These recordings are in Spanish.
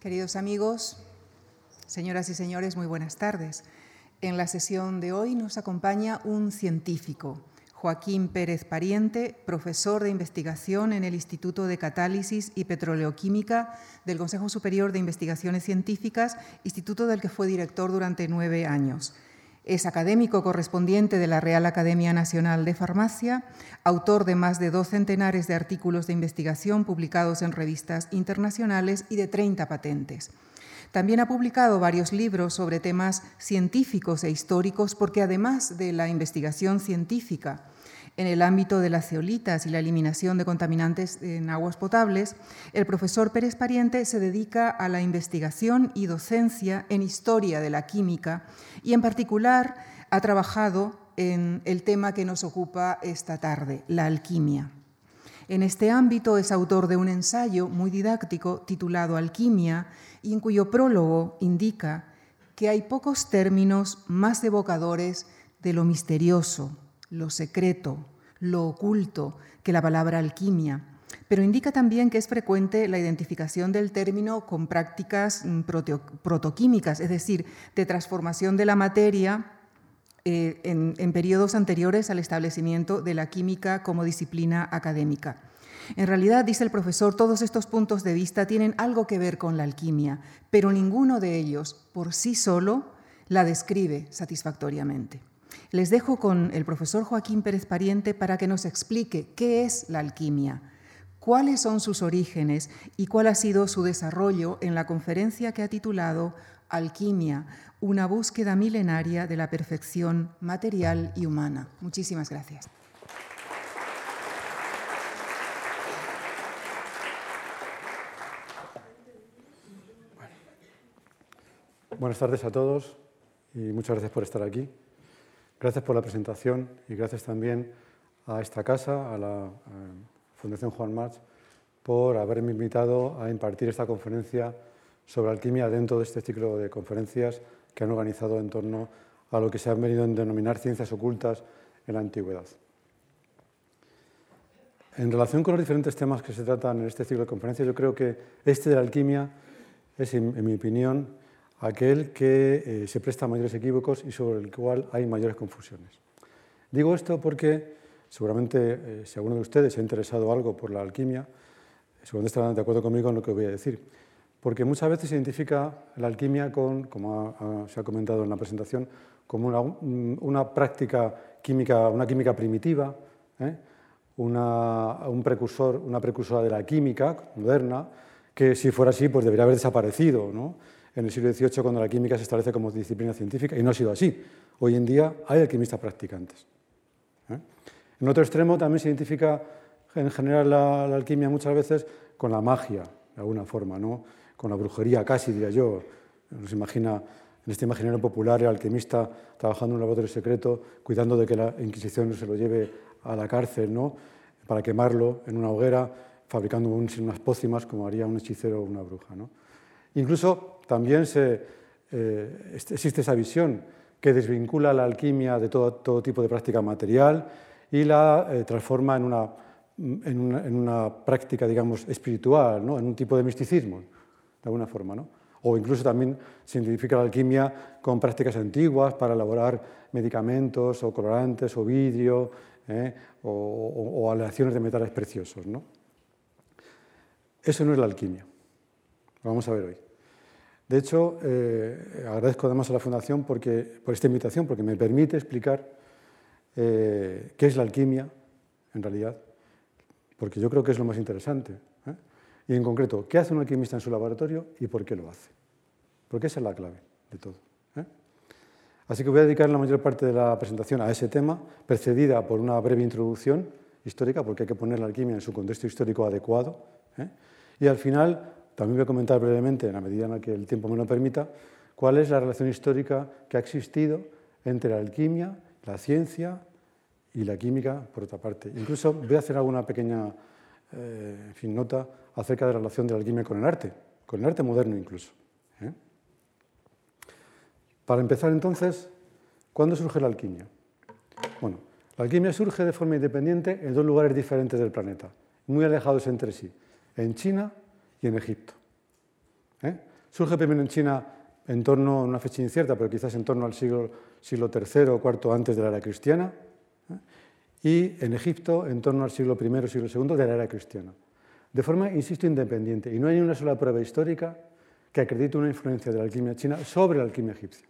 Queridos amigos, señoras y señores, muy buenas tardes. En la sesión de hoy nos acompaña un científico, Joaquín Pérez Pariente, profesor de investigación en el Instituto de Catálisis y Petroleoquímica del Consejo Superior de Investigaciones Científicas, instituto del que fue director durante nueve años. Es académico correspondiente de la Real Academia Nacional de Farmacia, autor de más de dos centenares de artículos de investigación publicados en revistas internacionales y de 30 patentes. También ha publicado varios libros sobre temas científicos e históricos porque además de la investigación científica en el ámbito de las ceolitas y la eliminación de contaminantes en aguas potables, el profesor Pérez Pariente se dedica a la investigación y docencia en historia de la química y en particular ha trabajado en el tema que nos ocupa esta tarde, la alquimia. En este ámbito es autor de un ensayo muy didáctico titulado Alquimia y en cuyo prólogo indica que hay pocos términos más evocadores de lo misterioso, lo secreto, lo oculto que la palabra alquimia, pero indica también que es frecuente la identificación del término con prácticas mm, protoquímicas, es decir, de transformación de la materia eh, en, en periodos anteriores al establecimiento de la química como disciplina académica. En realidad, dice el profesor, todos estos puntos de vista tienen algo que ver con la alquimia, pero ninguno de ellos por sí solo la describe satisfactoriamente. Les dejo con el profesor Joaquín Pérez Pariente para que nos explique qué es la alquimia, cuáles son sus orígenes y cuál ha sido su desarrollo en la conferencia que ha titulado Alquimia, una búsqueda milenaria de la perfección material y humana. Muchísimas gracias. Buenas tardes a todos y muchas gracias por estar aquí. Gracias por la presentación y gracias también a esta casa, a la Fundación Juan March, por haberme invitado a impartir esta conferencia sobre alquimia dentro de este ciclo de conferencias que han organizado en torno a lo que se han venido a denominar ciencias ocultas en la antigüedad. En relación con los diferentes temas que se tratan en este ciclo de conferencias, yo creo que este de la alquimia es, en mi opinión, aquel que eh, se presta a mayores equívocos y sobre el cual hay mayores confusiones. Digo esto porque seguramente eh, si alguno de ustedes ha interesado algo por la alquimia, seguramente estarán de acuerdo conmigo en lo que voy a decir. Porque muchas veces se identifica la alquimia con, como se ha comentado en la presentación, como una, práctica química, una química primitiva, ¿eh? una, un precursor, una precursora de la química moderna, que si fuera así, pues debería haber desaparecido. ¿no? En el siglo XVIII cuando la química se establece como disciplina científica y no ha sido así. Hoy en día hay alquimistas practicantes. ¿eh? En otro extremo también se identifica en general la, alquimia muchas veces con la magia, de alguna forma, ¿no? con la brujería casi, diría yo. Nos imagina en este imaginario popular el alquimista trabajando en un laboratorio secreto, cuidando de que la Inquisición no se lo lleve a la cárcel, ¿no? para quemarlo en una hoguera, fabricando unas pócimas como haría un hechicero o una bruja. ¿no? Incluso también eh, existe esa visión que desvincula la alquimia de todo, tipo de práctica material y la eh, transforma en una, en, una, práctica, digamos, espiritual, ¿no? en un tipo de misticismo, de alguna forma. ¿no? O incluso también se identifica la alquimia con prácticas antiguas para elaborar medicamentos o colorantes o vidrio ¿eh? o, o, aleaciones de metales preciosos. ¿no? Eso no es la alquimia. Lo vamos a ver hoy. De hecho, eh, agradezco además a la Fundación porque, por esta invitación, porque me permite explicar eh, qué es la alquimia, en realidad, porque yo creo que es lo más interesante. ¿eh? Y en concreto, qué hace un alquimista en su laboratorio y por qué lo hace. Porque esa es la clave de todo. Así que voy a dedicar la mayor parte de la presentación a ese tema, precedida por una breve introducción histórica, porque hay que poner la alquimia en su contexto histórico adecuado. Y al final también voy a comentar brevemente, en la medida en la que el tiempo me lo permita, cuál es la relación histórica que ha existido entre la alquimia, la ciencia y la química, por otra parte. Incluso voy a hacer alguna pequeña eh, nota acerca de la relación de la alquimia con el arte, con el arte moderno incluso. ¿eh? Para empezar entonces, ¿cuándo surge la alquimia? Bueno, la alquimia surge de forma independiente en dos lugares diferentes del planeta, muy alejados entre sí, en China y en Egipto. ¿eh? Surge primero en China en torno a una fecha incierta, pero quizás en torno al siglo, siglo III o IV antes de la era cristiana, ¿eh? y en Egipto en torno al siglo I o siglo II de la era cristiana. De forma, insisto, independiente. Y no hay una sola prueba histórica que acredite una influencia de la alquimia china sobre la alquimia egipcia.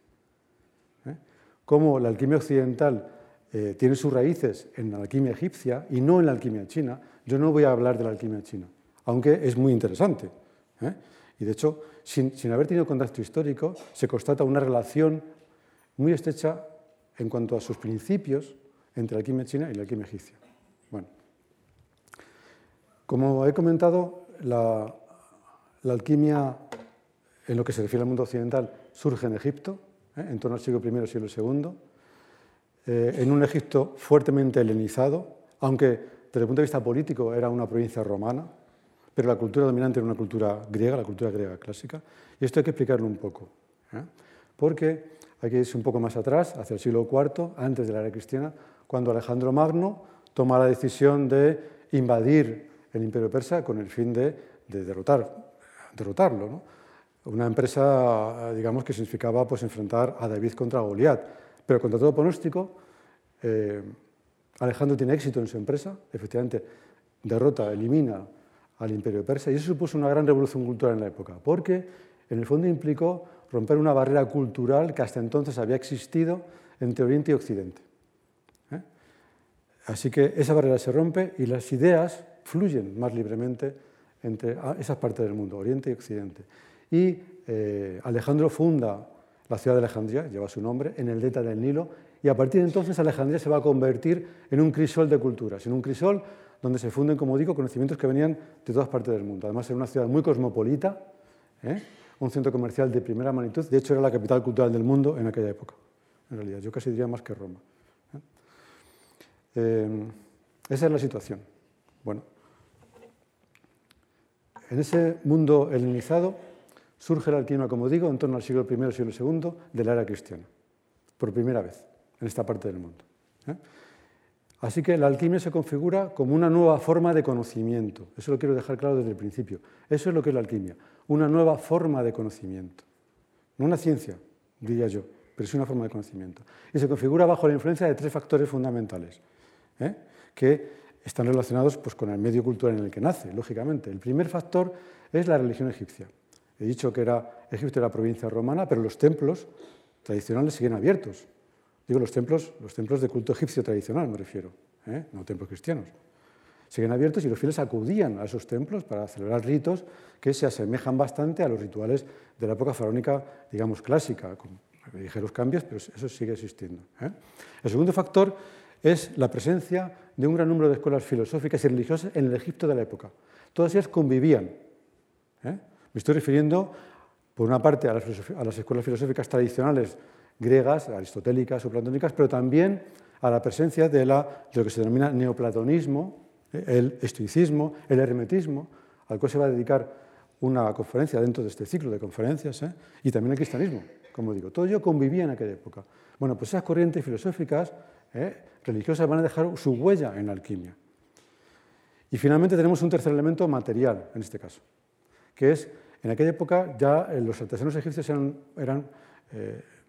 ¿eh? Como la alquimia occidental eh, tiene sus raíces en la alquimia egipcia y no en la alquimia china, yo no voy a hablar de la alquimia china, aunque es muy interesante. ¿eh? Y de hecho, sin, haber tenido contacto histórico, se constata una relación muy estrecha en cuanto a sus principios entre la alquimia china y la alquimia egipcia. Bueno, como he comentado, la, alquimia, en lo que se refiere al mundo occidental, surge en Egipto, ¿eh? en torno al siglo I siglo II, eh, en un Egipto fuertemente helenizado, aunque desde el punto de vista político era una provincia romana, pero la cultura dominante era una cultura griega, la cultura griega clásica, y esto hay que explicarlo un poco, ¿eh? porque hay que irse un poco más atrás, hacia el siglo IV, antes de la era cristiana, cuando Alejandro Magno toma la decisión de invadir el imperio persa con el fin de, derrotar, derrotarlo. Una empresa, digamos, que significaba pues, enfrentar a David contra Goliat. Pero contra todo pronóstico, eh, Alejandro tiene éxito en su empresa, efectivamente derrota, elimina al imperio persa, y eso supuso una gran revolución cultural en la época, porque en el fondo implicó romper una barrera cultural que hasta entonces había existido entre Oriente y Occidente. ¿eh? Así que esa barrera se rompe y las ideas fluyen más libremente entre esas partes del mundo, Oriente y Occidente. Y eh, Alejandro funda la ciudad de Alejandría, lleva su nombre, en el delta del Nilo, y a partir de entonces Alejandría se va a convertir en un crisol de culturas, en un crisol donde se funden, como digo, conocimientos que venían de todas partes del mundo. Además, era una ciudad muy cosmopolita, ¿eh? un centro comercial de primera magnitud, de hecho era la capital cultural del mundo en aquella época, en realidad, yo casi diría más que Roma. ¿eh? Eh, esa es la situación. Bueno, en ese mundo helenizado, surge la alquimia, como digo, en torno al siglo I, siglo II de la era cristiana, por primera vez en esta parte del mundo. ¿eh? Así que la alquimia se configura como una nueva forma de conocimiento. Eso lo quiero dejar claro desde el principio. Eso es lo que es la alquimia, una nueva forma de conocimiento. No una ciencia, diría yo, pero es una forma de conocimiento. Y se configura bajo la influencia de tres factores fundamentales, ¿eh? que están relacionados pues, con el medio cultural en el que nace, lógicamente. El primer factor es la religión egipcia. He dicho que era, Egipto era provincia romana, pero los templos tradicionales siguen abiertos. Digo los templos, los templos de culto egipcio tradicional, me refiero, ¿eh? no templos cristianos. Siguen abiertos y los fieles acudían a esos templos para celebrar ritos que se asemejan bastante a los rituales de la época faraónica, digamos, clásica, con ligeros cambios, pero eso sigue existiendo. ¿eh? El segundo factor es la presencia de un gran número de escuelas filosóficas y religiosas en el Egipto de la época. Todas ellas convivían. ¿eh? Me estoy refiriendo, por una parte, a las, escuelas filosóficas tradicionales griegas, aristotélicas o platónicas, pero también a la presencia de, lo que se denomina neoplatonismo, el estoicismo, el hermetismo, al cual se va a dedicar una conferencia dentro de este ciclo de conferencias, ¿eh? y también el cristianismo, como digo. Todo ello convivía en aquella época. Bueno, pues esas corrientes filosóficas, ¿eh? religiosas, van a dejar su huella en la alquimia. Y finalmente tenemos un tercer elemento material, en este caso, que es, en aquella época ya eh, los artesanos egipcios eran,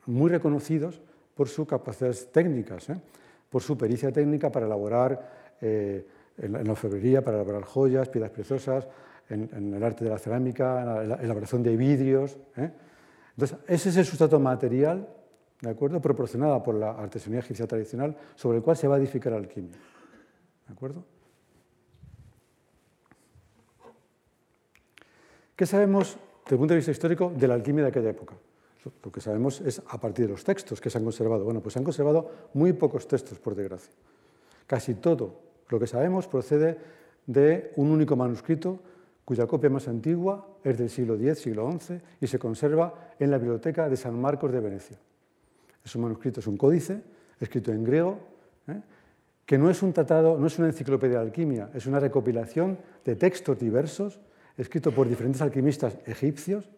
muy reconocidos por sus capacidades técnicas, ¿eh? por su pericia técnica para elaborar en, la para elaborar joyas, piedras preciosas, en, el arte de la cerámica, en la elaboración de vidrios. Entonces, ese es el sustrato material ¿de acuerdo? proporcionada por la artesanía egipcia tradicional sobre el cual se va a edificar la alquimia. ¿De acuerdo? ¿Qué sabemos desde el punto de vista histórico de la alquimia de aquella época? Lo que sabemos es a partir de los textos que se han conservado. Bueno, pues se han conservado muy pocos textos, por desgracia. Casi todo lo que sabemos procede de un único manuscrito cuya copia más antigua es del siglo X, siglo XI, y se conserva en la biblioteca de San Marcos de Venecia. Es un manuscrito, es un códice escrito en griego, ¿eh? que no es un tratado, no es una enciclopedia de alquimia, es una recopilación de textos diversos escrito por diferentes alquimistas egipcios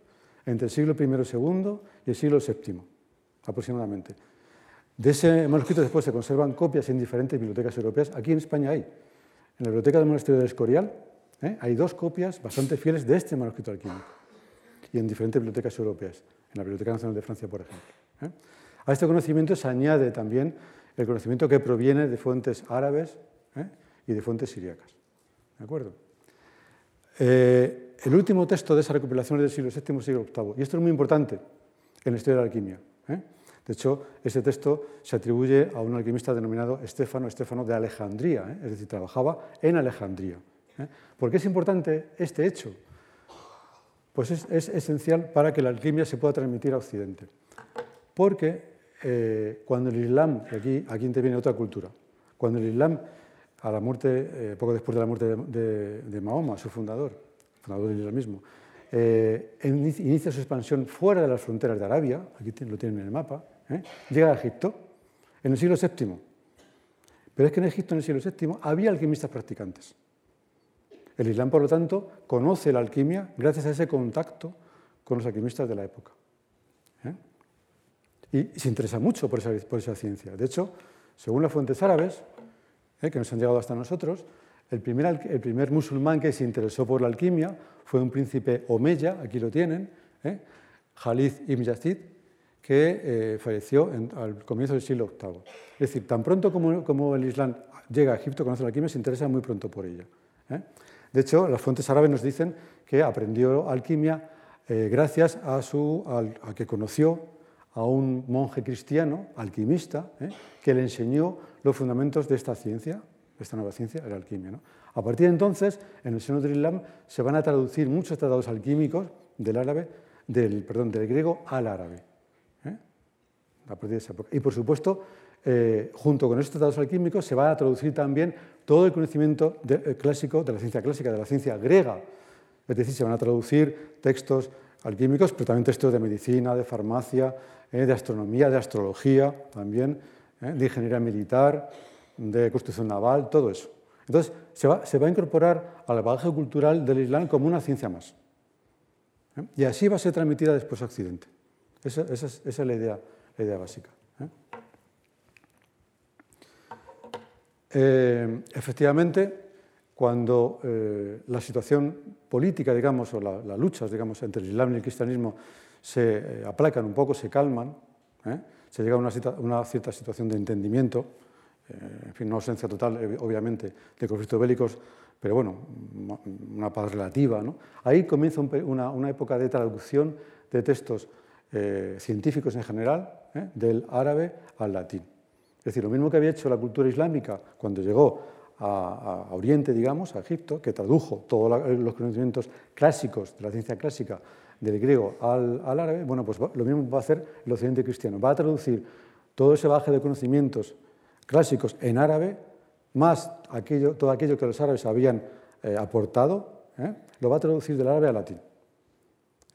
entre el siglo I y II y el siglo VII, aproximadamente. De ese manuscrito después se conservan copias en diferentes bibliotecas europeas. Aquí en España hay. En la biblioteca del monasterio del Escorial ¿eh? hay dos copias bastante fieles de este manuscrito alquímico. y en diferentes bibliotecas europeas, en la Biblioteca Nacional de Francia, por ejemplo. ¿eh? A este conocimiento se añade también el conocimiento que proviene de fuentes árabes ¿eh? y de fuentes siríacas. ¿De acuerdo? Eh, el último texto de esa recopilación es del siglo VII, siglo VIII, y esto es muy importante en la historia de la alquimia. De hecho, ese texto se atribuye a un alquimista denominado Estefano, Estefano de Alejandría, es decir, trabajaba en Alejandría. ¿Por qué es importante este hecho? Pues es, esencial para que la alquimia se pueda transmitir a Occidente. Porque eh, cuando el Islam, aquí, aquí interviene otra cultura, cuando el Islam, a la muerte, eh, poco después de la muerte de, Mahoma, su fundador, fundador del islamismo, eh, inicia su expansión fuera de las fronteras de Arabia, aquí lo tienen en el mapa, llega a Egipto en el siglo VII. Pero es que en Egipto en el siglo VII había alquimistas practicantes. El Islam, por lo tanto, conoce la alquimia gracias a ese contacto con los alquimistas de la época. ¿eh? Y se interesa mucho por esa, ciencia. De hecho, según las fuentes árabes, ¿eh? que nos han llegado hasta nosotros, el primer, musulmán que se interesó por la alquimia fue un príncipe omeya, aquí lo tienen, ¿eh? Ibn Yazid, que falleció al comienzo del siglo VIII. Es decir, tan pronto como, el Islam llega a Egipto, conoce la alquimia, se interesa muy pronto por ella. De hecho, las fuentes árabes nos dicen que aprendió alquimia eh, gracias a, su, que conoció a un monje cristiano, alquimista, eh, que le enseñó los fundamentos de esta ciencia, esta nueva ciencia, la alquimia. A partir de entonces, en el seno del Islam se van a traducir muchos tratados alquímicos del árabe, del, perdón, del griego al árabe. Eh, y por supuesto, junto con estos tratados alquímicos se va a traducir también todo el conocimiento eh, clásico, de la ciencia clásica, de la ciencia griega. Es decir, se van a traducir textos alquímicos, pero también textos de medicina, de farmacia, eh, de astronomía, de astrología, también, eh, de ingeniería militar, de construcción naval, todo eso. Entonces, se va, se va a incorporar al bagaje cultural del Islam como una ciencia más. Y así va a ser transmitida después a Occidente. Esa, es, la, idea, la idea básica. Eh, efectivamente, cuando eh, la situación política, digamos, o las luchas, digamos, entre el Islam y el cristianismo se eh, aplacan un poco, se calman, se llega a una, cierta situación de entendimiento, en fin, no ausencia total, obviamente, de conflictos bélicos, pero bueno, una paz relativa. ¿no? Ahí comienza una, una, época de traducción de textos científicos en general, del árabe al latín. Es decir, lo mismo que había hecho la cultura islámica cuando llegó a, Oriente, digamos, a Egipto, que tradujo todos los conocimientos clásicos de la ciencia clásica del griego al, árabe, bueno, pues lo mismo va a hacer el occidente cristiano. Va a traducir todo ese baje de conocimientos clásicos en árabe, más todo aquello que los árabes habían eh, aportado, ¿eh? lo va a traducir del árabe al latín.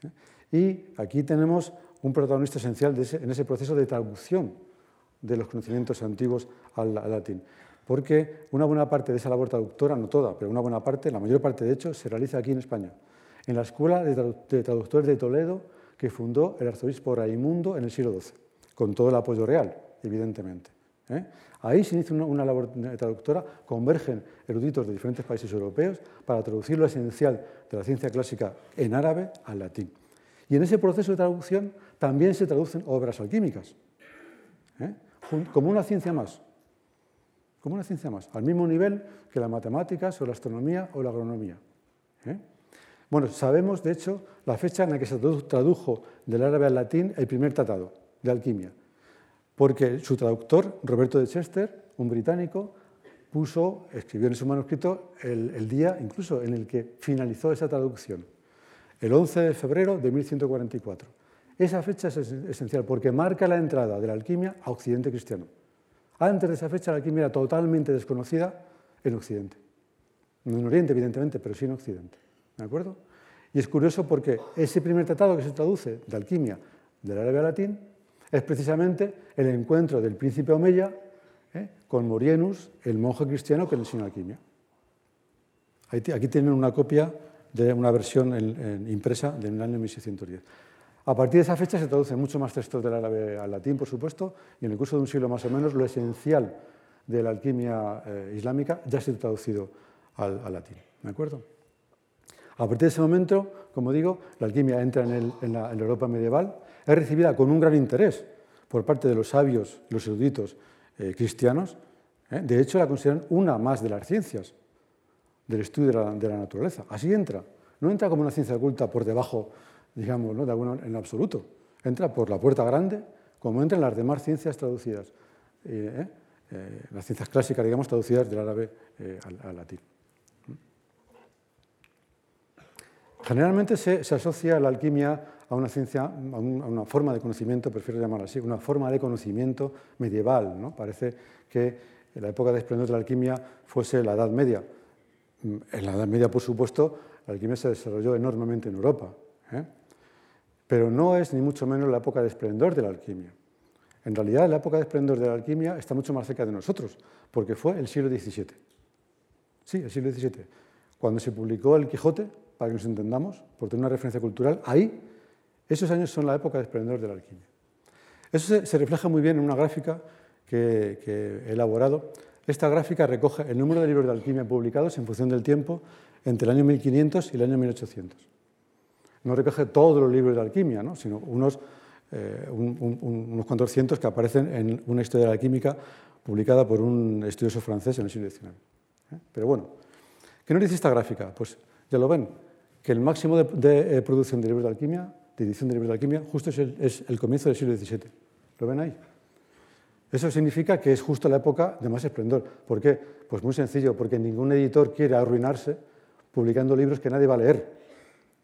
¿eh? Y aquí tenemos un protagonista esencial en ese proceso de traducción de los conocimientos antiguos al, latín. Porque una buena parte de esa labor traductora, no toda, pero una buena parte, la mayor parte de hecho, se realiza aquí en España, en la Escuela de Traductores de Toledo que fundó el arzobispo Raimundo en el siglo XII, con todo el apoyo real, evidentemente. Ahí se inicia una, labor traductora, convergen eruditos de diferentes países europeos para traducir lo esencial de la ciencia clásica en árabe al latín. Y en ese proceso de traducción también se traducen obras alquímicas. ¿eh? como una ciencia más, como una ciencia más, al mismo nivel que las matemáticas o la astronomía o la agronomía. ¿eh? Bueno, sabemos, de hecho, la fecha en la que se tradujo del árabe al latín el primer tratado de alquimia, porque su traductor, Roberto de Chester, un británico, puso, escribió en su manuscrito el, día incluso en el que finalizó esa traducción, el 11 de febrero de 1144. Esa fecha es esencial porque marca la entrada de la alquimia a Occidente cristiano. Antes de esa fecha la alquimia era totalmente desconocida en Occidente. No en Oriente, evidentemente, pero sí en Occidente. ¿De acuerdo? Y es curioso porque ese primer tratado que se traduce de alquimia del árabe al latín es precisamente el encuentro del príncipe Omeya ¿eh? con Morienus, el monje cristiano que le enseñó alquimia. Aquí tienen una copia de una versión impresa del año 1610. A partir de esa fecha se traducen mucho más textos del árabe al latín, por supuesto, y en el curso de un siglo más o menos lo esencial de la alquimia eh, islámica ya ha sido traducido al, latín. ¿De acuerdo? A partir de ese momento, como digo, la alquimia entra en, la, Europa medieval, es recibida con un gran interés por parte de los sabios, los eruditos eh, cristianos. ¿eh? De hecho, la consideran una más de las ciencias del estudio de la, naturaleza. Así entra. No entra como una ciencia oculta por debajo, digamos, ¿no? de en absoluto. Entra por la puerta grande, como entran las demás ciencias traducidas. ¿eh? las ciencias clásicas, digamos, traducidas del árabe al latín. Generalmente se, asocia la alquimia a una ciencia, a, una forma de conocimiento, prefiero llamarlo así, una forma de conocimiento medieval. ¿no? Parece que la época de esplendor de la alquimia fuese la Edad Media. En la Edad Media, por supuesto, la alquimia se desarrolló enormemente en Europa, ¿eh? pero no es ni mucho menos la época de esplendor de la alquimia. En realidad, la época de esplendor de la alquimia está mucho más cerca de nosotros, porque fue el siglo XVII. Sí, el siglo XVII. Cuando se publicó el Quijote, para que nos entendamos, por tener una referencia cultural, ahí, esos años son la época de esplendor de la alquimia. Eso se, refleja muy bien en una gráfica que, he elaborado. Esta gráfica recoge el número de libros de alquimia publicados en función del tiempo entre el año 1500 y el año 1800. No recoge todos los libros de alquimia, ¿no? sino unos, eh, unos cuantos cientos que aparecen en una historia de la química publicada por un estudioso francés en el siglo XIX. ¿eh? Pero bueno, ¿qué nos dice esta gráfica? Pues ya lo ven, que el máximo de, eh, producción de libros de alquimia, de edición de libros de alquimia, justo es el, comienzo del siglo XVII. ¿Lo ven ahí? Eso significa que es justo la época de más esplendor. ¿Por qué? Pues muy sencillo, porque ningún editor quiere arruinarse publicando libros que nadie va a leer.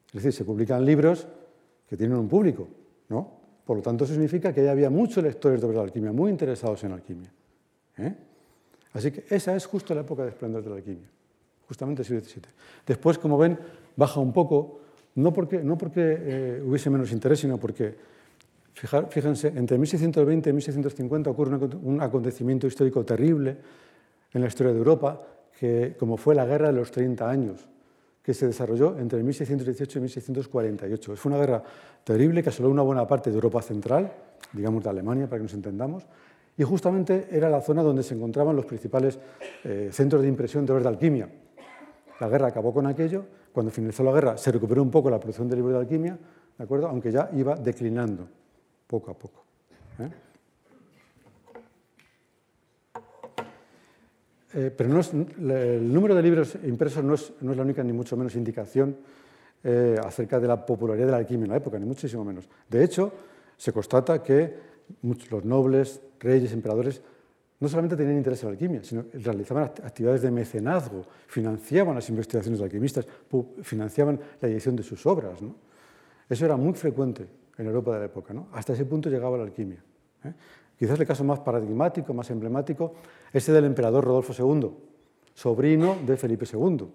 Es decir, se publican libros que tienen un público, ¿no? Por lo tanto, eso significa que ya había muchos lectores de la alquimia, muy interesados en la alquimia. ¿eh? Así que esa es justo la época de esplendor de la alquimia, justamente el siglo XVII. Después, como ven, baja un poco, no porque, no porque eh, hubiese menos interés, sino porque, fíjense, entre 1620 y 1650 ocurre un acontecimiento histórico terrible en la historia de Europa, que, como fue la Guerra de los 30 años, que se desarrolló entre 1618 y 1648. Fue una guerra terrible que asoló una buena parte de Europa central, digamos de Alemania, para que nos entendamos, y justamente era la zona donde se encontraban los principales eh, centros de impresión de obras de alquimia. La guerra acabó con aquello cuando finalizó la guerra se recuperó un poco la producción de libros de alquimia, ¿de acuerdo? aunque ya iba declinando poco a poco. ¿eh? Eh, pero el número de libros impresos no es, la única ni mucho menos indicación eh, acerca de la popularidad de la alquimia en la época, ni muchísimo menos. De hecho, se constata que los nobles, reyes, emperadores no solamente tenían interés en la alquimia, sino realizaban actividades de mecenazgo, financiaban las investigaciones de alquimistas, financiaban la edición de sus obras. Eso era muy frecuente en Europa de la época. Hasta ese punto llegaba la alquimia. ¿eh? Quizás el caso más paradigmático, más emblemático, es el del emperador Rodolfo II, sobrino de Felipe II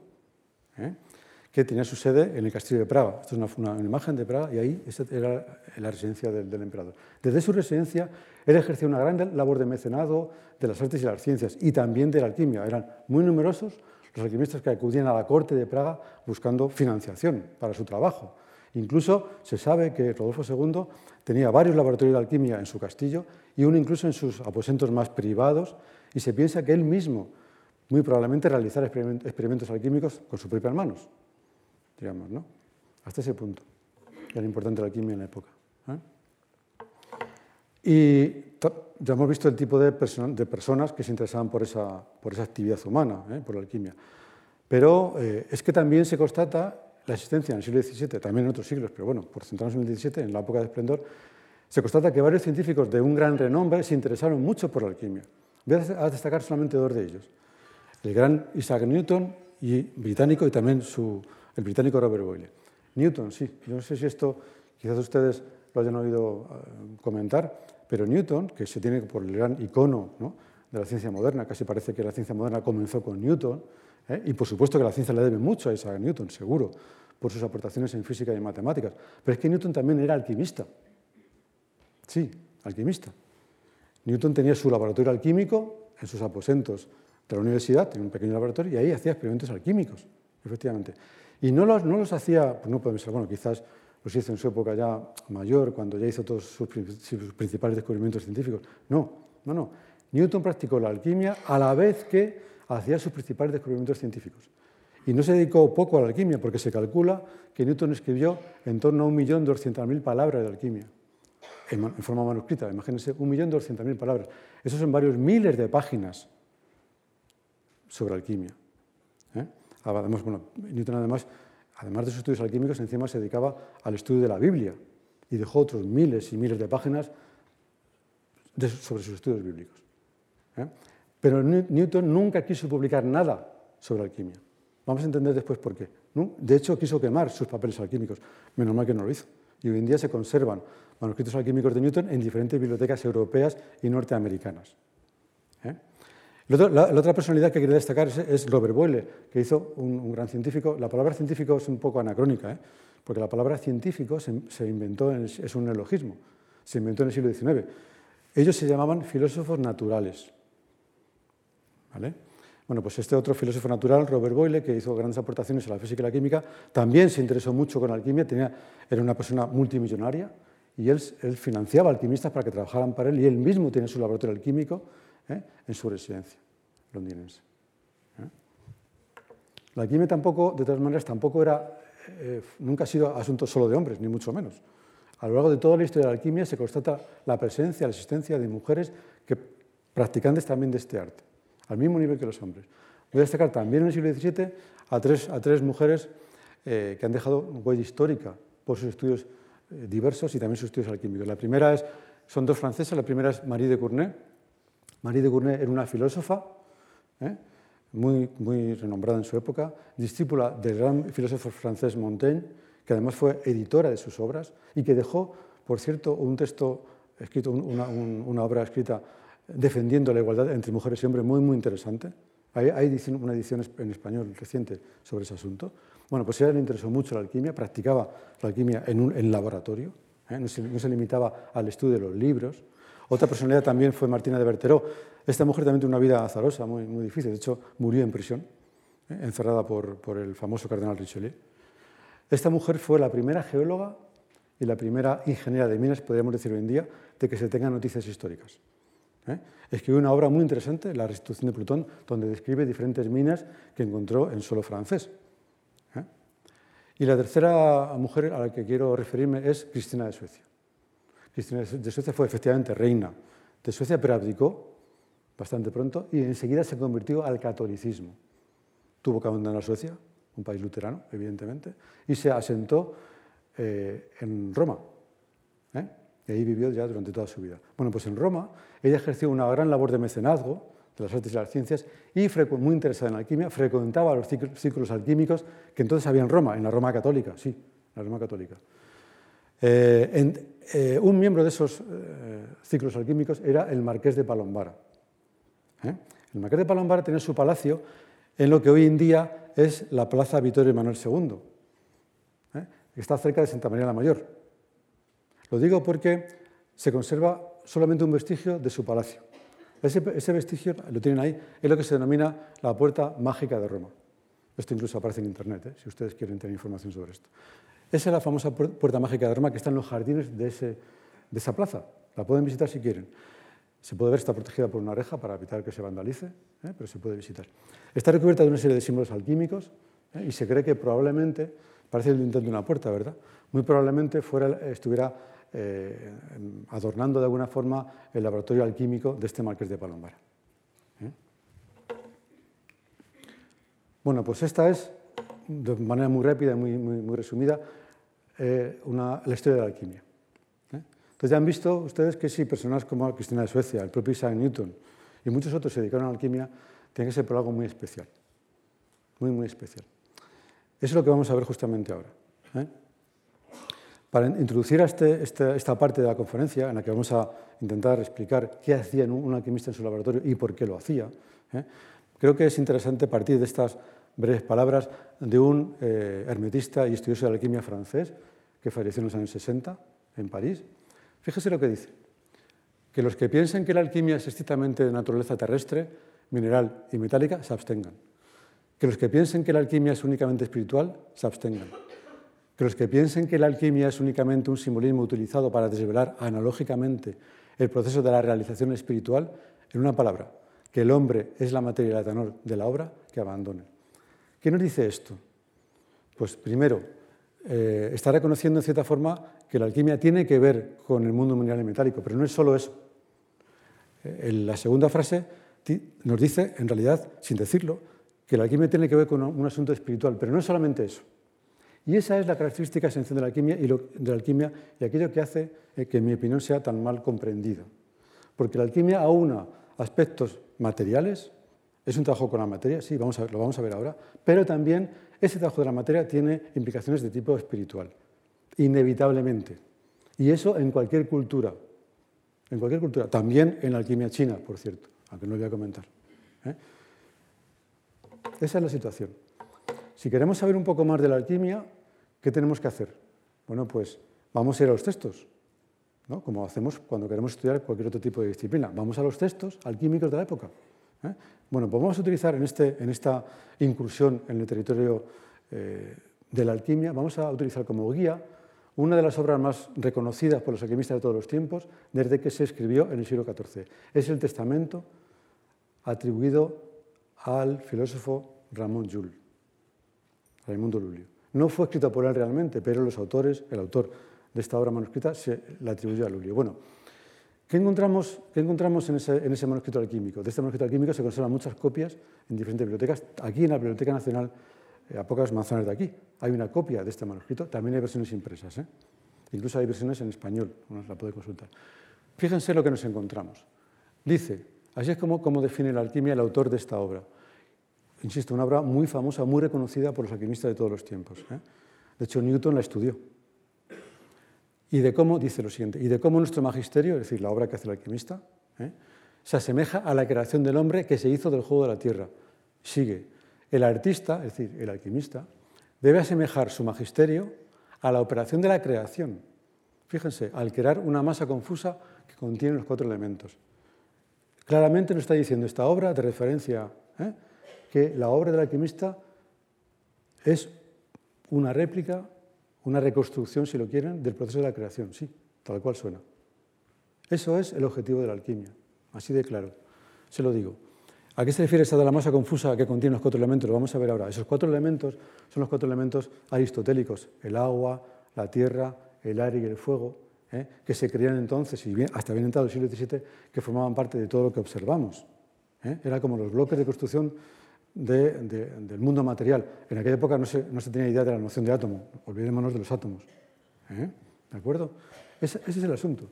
que tenía su sede en el castillo de Praga. Esto es una, imagen de Praga y ahí era la residencia del, emperador. Desde su residencia, él ejercía una gran labor de mecenado de las artes y las ciencias y también de la alquimia. Eran muy numerosos los alquimistas que acudían a la corte de Praga buscando financiación para su trabajo. Incluso se sabe que Rodolfo II tenía varios laboratorios de alquimia en su castillo y uno incluso en sus aposentos más privados y se piensa que él mismo muy probablemente realizara experimentos alquímicos con sus propias manos digamos, ¿no? Hasta ese punto era importante la alquimia en la época. ¿eh? Y ya hemos visto el tipo de, personas que se interesaban por esa, actividad humana, ¿eh? por la alquimia. Pero eh, es que también se constata la existencia en el siglo XVII, también en otros siglos, pero bueno, por centrarnos en el XVII, en la época de esplendor, se constata que varios científicos de un gran renombre se interesaron mucho por la alquimia. Voy a destacar solamente dos de ellos. El gran Isaac Newton, británico, y también su, el británico Robert Boyle. Newton, sí, yo no sé si esto quizás ustedes lo hayan oído eh, comentar, pero Newton, que se tiene por el gran icono de la ciencia moderna, casi parece que la ciencia moderna comenzó con Newton, ¿eh? y por supuesto que la ciencia le debe mucho a Isaac Newton, seguro, por sus aportaciones en física y en matemáticas, pero es que Newton también era alquimista. Sí, alquimista. Newton tenía su laboratorio alquímico en sus aposentos de la universidad, tenía un pequeño laboratorio, y ahí hacía experimentos alquímicos, efectivamente. Y no los, no los hacía, pues no podemos ser, bueno, quizás los hizo en su época ya mayor, cuando ya hizo todos sus, principales descubrimientos científicos. No, no, no. Newton practicó la alquimia a la vez que hacía sus principales descubrimientos científicos. Y no se dedicó poco a la alquimia, porque se calcula que Newton escribió en torno a 1.200.000 palabras de alquimia, en, forma manuscrita. Imagínense, 1.200.000 palabras. Eso son varios miles de páginas sobre alquimia. ¿eh? Además, Newton además, además de sus estudios alquímicos, encima se dedicaba al estudio de la Biblia y dejó otros miles y miles de páginas sobre sus estudios bíblicos. ¿eh? Pero Newton nunca quiso publicar nada sobre alquimia. Vamos a entender después por qué. De hecho, quiso quemar sus papeles alquímicos. Menos mal que no lo hizo. Y hoy en día se conservan manuscritos alquímicos de Newton en diferentes bibliotecas europeas y norteamericanas. La, otra personalidad que quería destacar es, Robert Boyle, que hizo un, gran científico. La palabra científico es un poco anacrónica, ¿eh? porque la palabra científico se, inventó, es un neologismo, se inventó en el siglo XIX. Ellos se llamaban filósofos naturales. Bueno, pues este otro filósofo natural, Robert Boyle, que hizo grandes aportaciones a la física y la química, también se interesó mucho con la alquimia, tenía, era una persona multimillonaria y él, financiaba alquimistas para que trabajaran para él y él mismo tiene su laboratorio alquímico ¿eh? en su residencia londinense. ¿eh? La alquimia tampoco, de todas maneras, tampoco era, eh, nunca ha sido asunto solo de hombres, ni mucho menos. A lo largo de toda la historia de la alquimia se constata la presencia, la existencia de mujeres que practicantes también de este arte, al mismo nivel que los hombres. Voy a destacar también en el siglo XVII a tres, a tres mujeres eh, que han dejado huella histórica por sus estudios eh, diversos y también sus estudios alquímicos. La primera es, son dos francesas, la primera es Marie de Gournay. Marie de Gournay era una filósofa ¿eh? muy, muy renombrada en su época, discípula del gran filósofo francés Montaigne, que además fue editora de sus obras y que dejó, por cierto, un texto escrito, una, obra escrita defendiendo la igualdad entre mujeres y hombres muy, muy interesante. Hay, una edición en español reciente sobre ese asunto. Bueno, pues ella le interesó mucho la alquimia, practicaba la alquimia en un laboratorio, ¿eh? no, se, limitaba al estudio de los libros. Otra personalidad también fue Martina de Berteró. Esta mujer también tuvo una vida azarosa, muy, difícil. De hecho, murió en prisión, ¿eh? encerrada por, por el famoso cardenal Richelieu. Esta mujer fue la primera geóloga y la primera ingeniera de minas, podríamos decir hoy en día, de que se tengan noticias históricas. ¿eh? Escribió una obra muy interesante, La restitución de Plutón, donde describe diferentes minas que encontró en suelo francés. ¿eh? Y la tercera mujer a la que quiero referirme es Cristina de Suecia. Cristina de Suecia fue efectivamente reina de Suecia, pero abdicó bastante pronto y enseguida se convirtió al catolicismo. Tuvo que abandonar Suecia un país luterano, evidentemente, y se asentó eh, en Roma. ¿eh? Y ahí vivió ya durante toda su vida. Bueno, pues en Roma ella ejerció una gran labor de mecenazgo de las artes y las ciencias y muy interesada en la alquimia, frecuentaba los círculos alquímicos que entonces había en Roma, en la Roma católica, sí, en la Roma católica. Eh, un miembro de esos círculos alquímicos era el marqués de Palombara. El marqués de Palombara tenía su palacio en lo que hoy en día es la Plaza Vittorio Emanuel II, ¿eh? que está cerca de Santa María la Mayor. Lo digo porque se conserva solamente un vestigio de su palacio. Ese, vestigio, lo tienen ahí, es lo que se denomina la puerta mágica de Roma. Esto incluso aparece en Internet, ¿eh? si ustedes quieren tener información sobre esto. Esa es la famosa puerta mágica de Roma que está en los jardines de, ese, de esa plaza. La pueden visitar si quieren. Se puede ver, está protegida por una reja para evitar que se vandalice, ¿eh? pero se puede visitar. Está recubierta de una serie de símbolos alquímicos ¿eh? y se cree que probablemente, parece el intento de una puerta, ¿verdad? Muy probablemente fuera, estuviera eh, adornando de alguna forma el laboratorio alquímico de este marqués de Palombara. Bueno, pues esta es, de manera muy rápida y muy, muy, resumida, la historia de la alquimia. Entonces ya han visto ustedes que si personas como Cristina de Suecia, el propio Isaac Newton y muchos otros se dedicaron a la alquimia, tiene que ser por algo muy especial, muy, muy especial. Eso es lo que vamos a ver justamente ahora. ¿eh? Para introducir a este, este, esta parte de la conferencia, en la que vamos a intentar explicar qué hacía un alquimista en su laboratorio y por qué lo hacía, ¿eh? creo que es interesante partir de estas breves palabras de un eh, hermetista y estudioso de la alquimia francés que falleció en los años 60 en París, Fíjese lo que dice, que los que piensen que la alquimia es estrictamente de naturaleza terrestre, mineral y metálica, se abstengan. Que los que piensen que la alquimia es únicamente espiritual, se abstengan. Que los que piensen que la alquimia es únicamente un simbolismo utilizado para desvelar analógicamente el proceso de la realización espiritual, en una palabra, que el hombre es la materia y el de la obra, que abandonen. ¿Qué nos dice esto? Pues primero, eh, está reconociendo en cierta forma que la alquimia tiene que ver con el mundo mineral y metálico, pero no es solo eso. Eh, la segunda frase nos dice, en realidad, sin decirlo, que la alquimia tiene que ver con un asunto espiritual, pero no es solamente eso. Y esa es la característica esencial de la alquimia y, de la alquimia y aquello que hace eh, que, en mi opinión, sea tan mal comprendida. Porque la alquimia aúna aspectos materiales, es un trabajo con la materia, sí, vamos a lo vamos a ver ahora, pero también ese trabajo de la materia tiene implicaciones de tipo espiritual, inevitablemente. Y eso en cualquier cultura, en cualquier cultura, también en la alquimia china, por cierto, aunque no lo voy a comentar. ¿eh? Esa es la situación. Si queremos saber un poco más de la alquimia, ¿qué tenemos que hacer? Bueno, pues vamos a ir a los textos, ¿no? como hacemos cuando queremos estudiar cualquier otro tipo de disciplina. Vamos a los textos alquímicos de la época. ¿Eh? Bueno, pues vamos a utilizar en, este, en, esta incursión en el territorio eh, de la alquimia, vamos a utilizar como guía una de las obras más reconocidas por los alquimistas de todos los tiempos desde que se escribió en el siglo XIV. Es el Testamento atribuido al filósofo Ramón Llull, Raimundo Lulio. No fue escrito por él realmente, pero los autores, el autor de esta obra manuscrita se la atribuyó a Lulio. Bueno, ¿Qué encontramos, en, ese, manuscrito alquímico? De este manuscrito alquímico se conservan muchas copias en diferentes bibliotecas. Aquí en la Biblioteca Nacional, eh, a pocas manzanas de aquí, hay una copia de este manuscrito. También hay versiones impresas. ¿eh? Incluso hay versiones en español, uno la puede consultar. Fíjense lo que nos encontramos. Dice, así es como, define la alquimia el autor de esta obra. Insisto, una obra muy famosa, muy reconocida por los alquimistas de todos los tiempos. ¿eh? De hecho, Newton la estudió y de cómo, dice lo siguiente, y de cómo nuestro magisterio, es decir, la obra que hace el alquimista, ¿eh? se asemeja a la creación del hombre que se hizo del juego de la tierra. Sigue, el artista, es decir, el alquimista, debe asemejar su magisterio a la operación de la creación. Fíjense, al crear una masa confusa que contiene los cuatro elementos. Claramente nos está diciendo esta obra de referencia ¿eh? que la obra del alquimista es una réplica una reconstrucción, si lo quieren, del proceso de la creación, sí, tal cual suena. Eso es el objetivo de la alquimia, así de claro. Se lo digo. ¿A qué se refiere esta de la masa confusa que contiene los cuatro elementos? Lo vamos a ver ahora. Esos cuatro elementos son los cuatro elementos aristotélicos, el agua, la tierra, el aire y el fuego, ¿eh? que se creían entonces, y hasta bien entrado el siglo XVII, que formaban parte de todo lo que observamos. ¿eh? Era como los bloques de construcción del mundo material. En aquella época no se, tenía idea de la noción de átomo, olvidémonos de los átomos. ¿eh? ¿De acuerdo? Ese, es el asunto,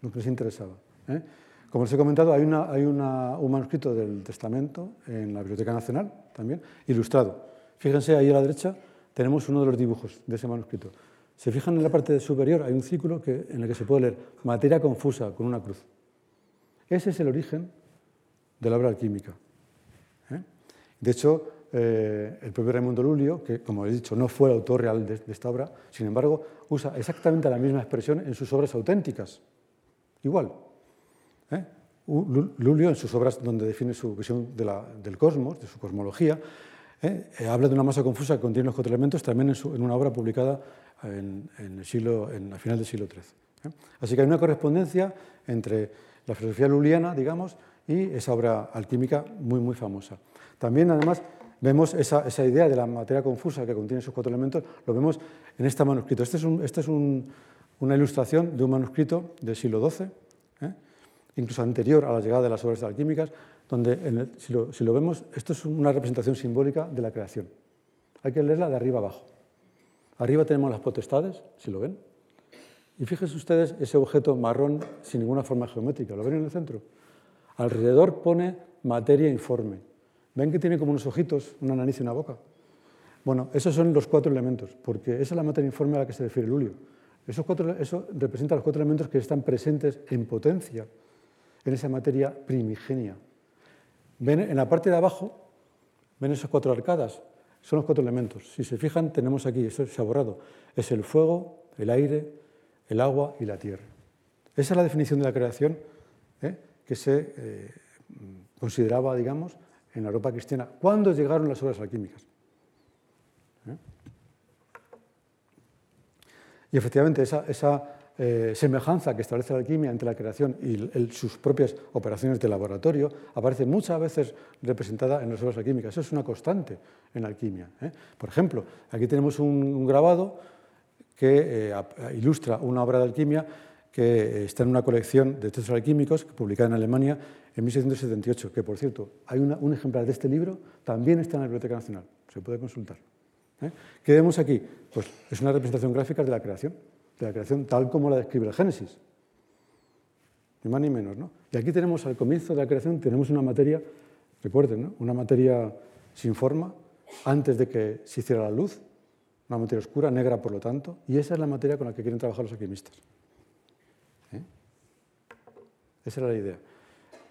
lo que les interesaba. ¿eh? Como les he comentado, hay, un manuscrito del Testamento en la Biblioteca Nacional también, ilustrado. Fíjense ahí a la derecha, tenemos uno de los dibujos de ese manuscrito. Se fijan en la parte superior, hay un círculo que, en el que se puede leer materia confusa con una cruz. Ese es el origen de la obra alquímica. De hecho, eh, el propio Raimundo Lulio, que como he dicho no fue el autor real de, esta obra, sin embargo, usa exactamente la misma expresión en sus obras auténticas. Igual. ¿eh? Lulio, en sus obras donde define su visión del cosmos, de su cosmología, ¿eh? habla de una masa confusa que contiene los cuatro elementos, también en, una obra publicada en, el siglo, en, a final del siglo XIII. Así que hay una correspondencia entre la filosofía luliana, digamos, y esa obra alquímica muy, muy famosa. También, además, vemos esa, idea de la materia confusa que contiene esos cuatro elementos, lo vemos en este manuscrito. Este es, este es una ilustración de un manuscrito del siglo XII, ¿eh? incluso anterior a la llegada de las obras alquímicas, donde si, lo, vemos, esto es una representación simbólica de la creación. Hay que leerla de arriba abajo. Arriba tenemos las potestades, si lo ven. Y fíjense ustedes ese objeto marrón sin ninguna forma geométrica. ¿Lo ven en el centro? Alrededor pone materia informe. ¿Ven que tiene como unos ojitos, una nariz y una boca? Bueno, esos son los cuatro elementos, porque esa es la materia informe a la que se refiere Lulio. Esos cuatro, eso representa los cuatro elementos que están presentes en potencia en esa materia primigenia. ¿Ven en la parte de abajo? ¿Ven esas cuatro arcadas? Son los cuatro elementos. Si se fijan, tenemos aquí, eso se ha borrado, es el fuego, el aire, el agua y la tierra. Esa es la definición de la creación ¿eh? que se eh, consideraba, digamos, en la Europa cristiana. ¿Cuándo llegaron las obras alquímicas? ¿Eh? Y efectivamente, esa, eh, semejanza que establece la alquimia entre la creación y sus propias operaciones de laboratorio aparece muchas veces representada en las obras alquímicas. Eso es una constante en la alquimia. ¿eh? Por ejemplo, aquí tenemos un, grabado que ilustra una obra de alquimia que está en una colección de textos alquímicos publicada en Alemania en 1678, que por cierto, hay un ejemplar de este libro, también está en la Biblioteca Nacional, se puede consultar. ¿Qué vemos aquí? Pues es una representación gráfica de la creación de la creación tal como la describe el Génesis. Ni más ni menos. ¿no? Y aquí tenemos al comienzo de la creación, tenemos una materia, recuerden, ¿no? una materia sin forma, antes de que se hiciera la luz, una materia oscura, negra por lo tanto, y esa es la materia con la que quieren trabajar los alquimistas. ¿Eh? Esa era la idea.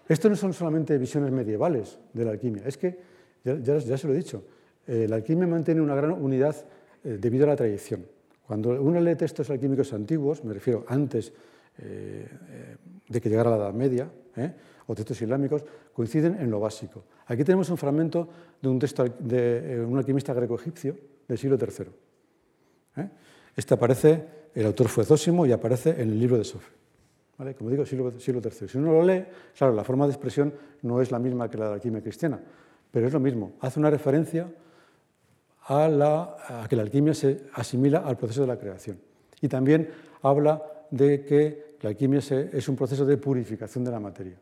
Esto no son solamente visiones medievales de la alquimia, es que, ya, se lo he dicho, eh, la alquimia mantiene una gran unidad eh, debido a la tradición. Cuando uno lee textos alquímicos antiguos, me refiero antes eh, de que llegara la Edad Media, o textos islámicos, coinciden en lo básico. Aquí tenemos un fragmento de un texto de un alquimista greco-egipcio del siglo III. Este aparece, el autor fue Zósimo y aparece en el libro de Como digo, siglo, siglo III. Si uno lo lee, claro, la forma de expresión no es la misma que la de la alquimia cristiana, pero es lo mismo. Hace una referencia a, que la alquimia se asimila al proceso de la creación. Y también habla de que la alquimia es un proceso de purificación de la materia.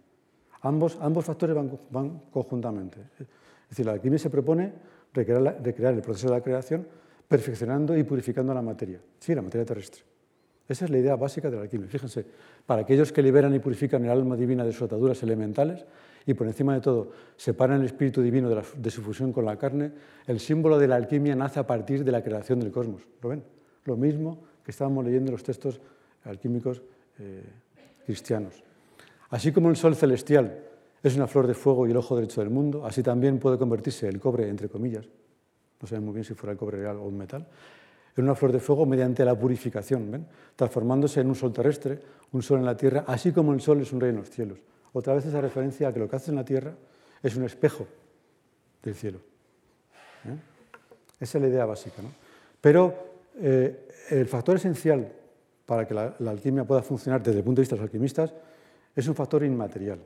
Ambos, ambos factores van, conjuntamente. Es decir, la alquimia se propone recrear, recrear, el proceso de la creación perfeccionando y purificando la materia, sí, la materia terrestre. Esa es la idea básica de la alquimia. Fíjense, para aquellos que liberan y purifican el alma divina de sus ataduras elementales, y por encima de todo separan el espíritu divino de, su fusión con la carne, el símbolo de la alquimia nace a partir de la creación del cosmos. ¿Lo ven? Lo mismo que estábamos leyendo en los textos alquímicos eh, cristianos. Así como el sol celestial es una flor de fuego y el ojo derecho del mundo, así también puede convertirse el cobre, entre comillas, no sabemos muy bien si fuera el cobre real o un metal, en una flor de fuego mediante la purificación, ¿ven? transformándose en un sol terrestre, un sol en la tierra, así como el sol es un rey en los cielos. Otra vez esa referencia a que lo que hace en la tierra es un espejo del cielo. ¿eh? Esa es la idea básica. ¿no? Pero eh, el factor esencial para que la, alquimia pueda funcionar desde el punto de vista de los alquimistas es un factor inmaterial.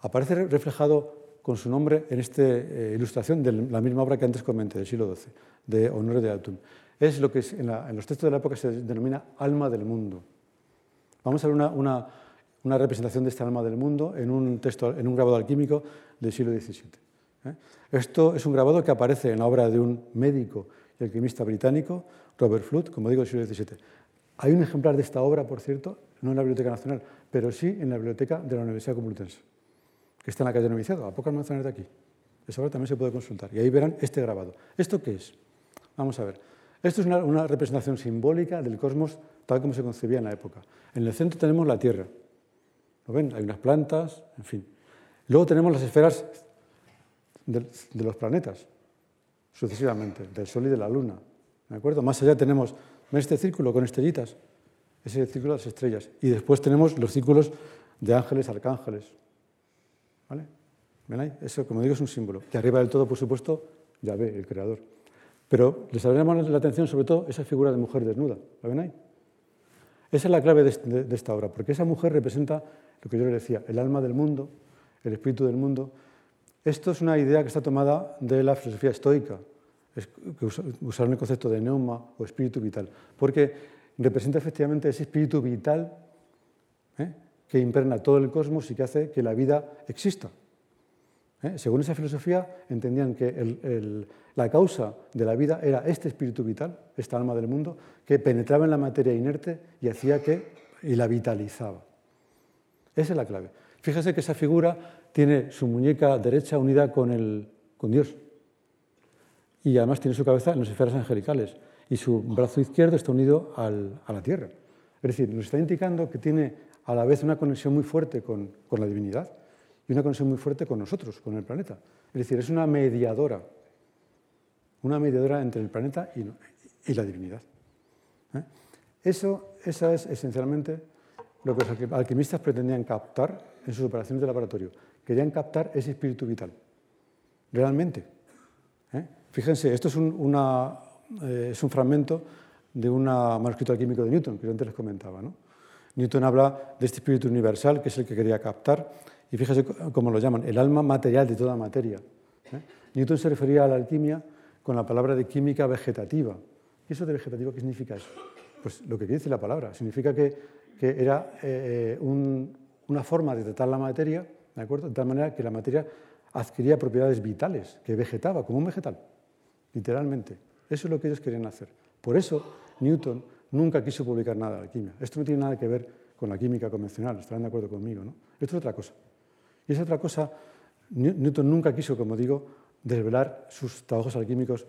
Aparece reflejado con su nombre en esta eh, ilustración de la misma obra que antes comenté, del siglo XII, de Honore de Autun. Es lo que en, los textos de la época se denomina alma del mundo. Vamos a ver una representación de esta alma del mundo en un, texto, en un grabado alquímico del siglo XVII. ¿eh? Esto es un grabado que aparece en la obra de un médico y alquimista británico, Robert Flood, como digo, del siglo XVII. Hay un ejemplar de esta obra, por cierto, no en la Biblioteca Nacional, pero sí en la Biblioteca de la Universidad Complutense, que está en la calle Noviciado, a pocas manzanas de aquí. Esa obra también se puede consultar. Y ahí verán este grabado. ¿Esto qué es? Vamos a ver. Esto es una, representación simbólica del cosmos tal como se concebía en la época. En el centro tenemos la Tierra, ¿Lo ven? Hay unas plantas, en fin. Luego tenemos las esferas de, los planetas, sucesivamente, del Sol y de la Luna. ¿De acuerdo? Más allá tenemos este círculo con estrellitas, ese círculo de las estrellas. Y después tenemos los círculos de ángeles, arcángeles. ¿Vale? ¿Ven ahí? Eso, como digo, es un símbolo. Y arriba del todo, por supuesto, ya ve el creador. Pero les abriremos la atención sobre todo esa figura de mujer desnuda. ¿La ven ahí? Esa es la clave de, esta obra, porque esa mujer representa lo que yo le decía, el alma del mundo, el espíritu del mundo. Esto es una idea que está tomada de la filosofía estoica, que usaron el concepto de neuma o espíritu vital, porque representa efectivamente ese espíritu vital ¿eh? que impregna todo el cosmos y que hace que la vida exista. ¿Eh? Según esa filosofía, entendían que la causa de la vida era este espíritu vital, esta alma del mundo, que penetraba en la materia inerte y hacía que y la vitalizaba. Esa es la clave. Fíjese que esa figura tiene su muñeca derecha unida con, el, con Dios. Y además tiene su cabeza en las esferas angelicales. Y su brazo izquierdo está unido al, a la tierra. Es decir, nos está indicando que tiene a la vez una conexión muy fuerte con, con, la divinidad y una conexión muy fuerte con nosotros, con el planeta. Es decir, es una mediadora. Una mediadora entre el planeta y, y la divinidad. ¿Eh? Eso, esa es esencialmente lo que los alquimistas pretendían captar en sus operaciones de laboratorio. Querían captar ese espíritu vital, realmente. ¿eh? Fíjense, esto es un, una, eh, es un fragmento de un manuscrito alquímico de Newton, que yo antes les comentaba. ¿no? Newton habla de este espíritu universal, que es el que quería captar, y fíjese cómo lo llaman, el alma material de toda materia. ¿eh? Newton se refería a la alquimia con la palabra de química vegetativa. ¿Y eso de vegetativa qué significa eso? Pues lo que dice la palabra, significa que, que era eh, una forma de tratar la materia, ¿de acuerdo? De tal manera que la materia adquiría propiedades vitales, que vegetaba como un vegetal, literalmente. Eso es lo que ellos querían hacer. Por eso Newton nunca quiso publicar nada de alquimia. Esto no tiene nada que ver con la química convencional, estarán de acuerdo conmigo. ¿no? Esto es otra cosa. Y esa otra cosa, Newton nunca quiso, como digo, desvelar sus trabajos alquímicos,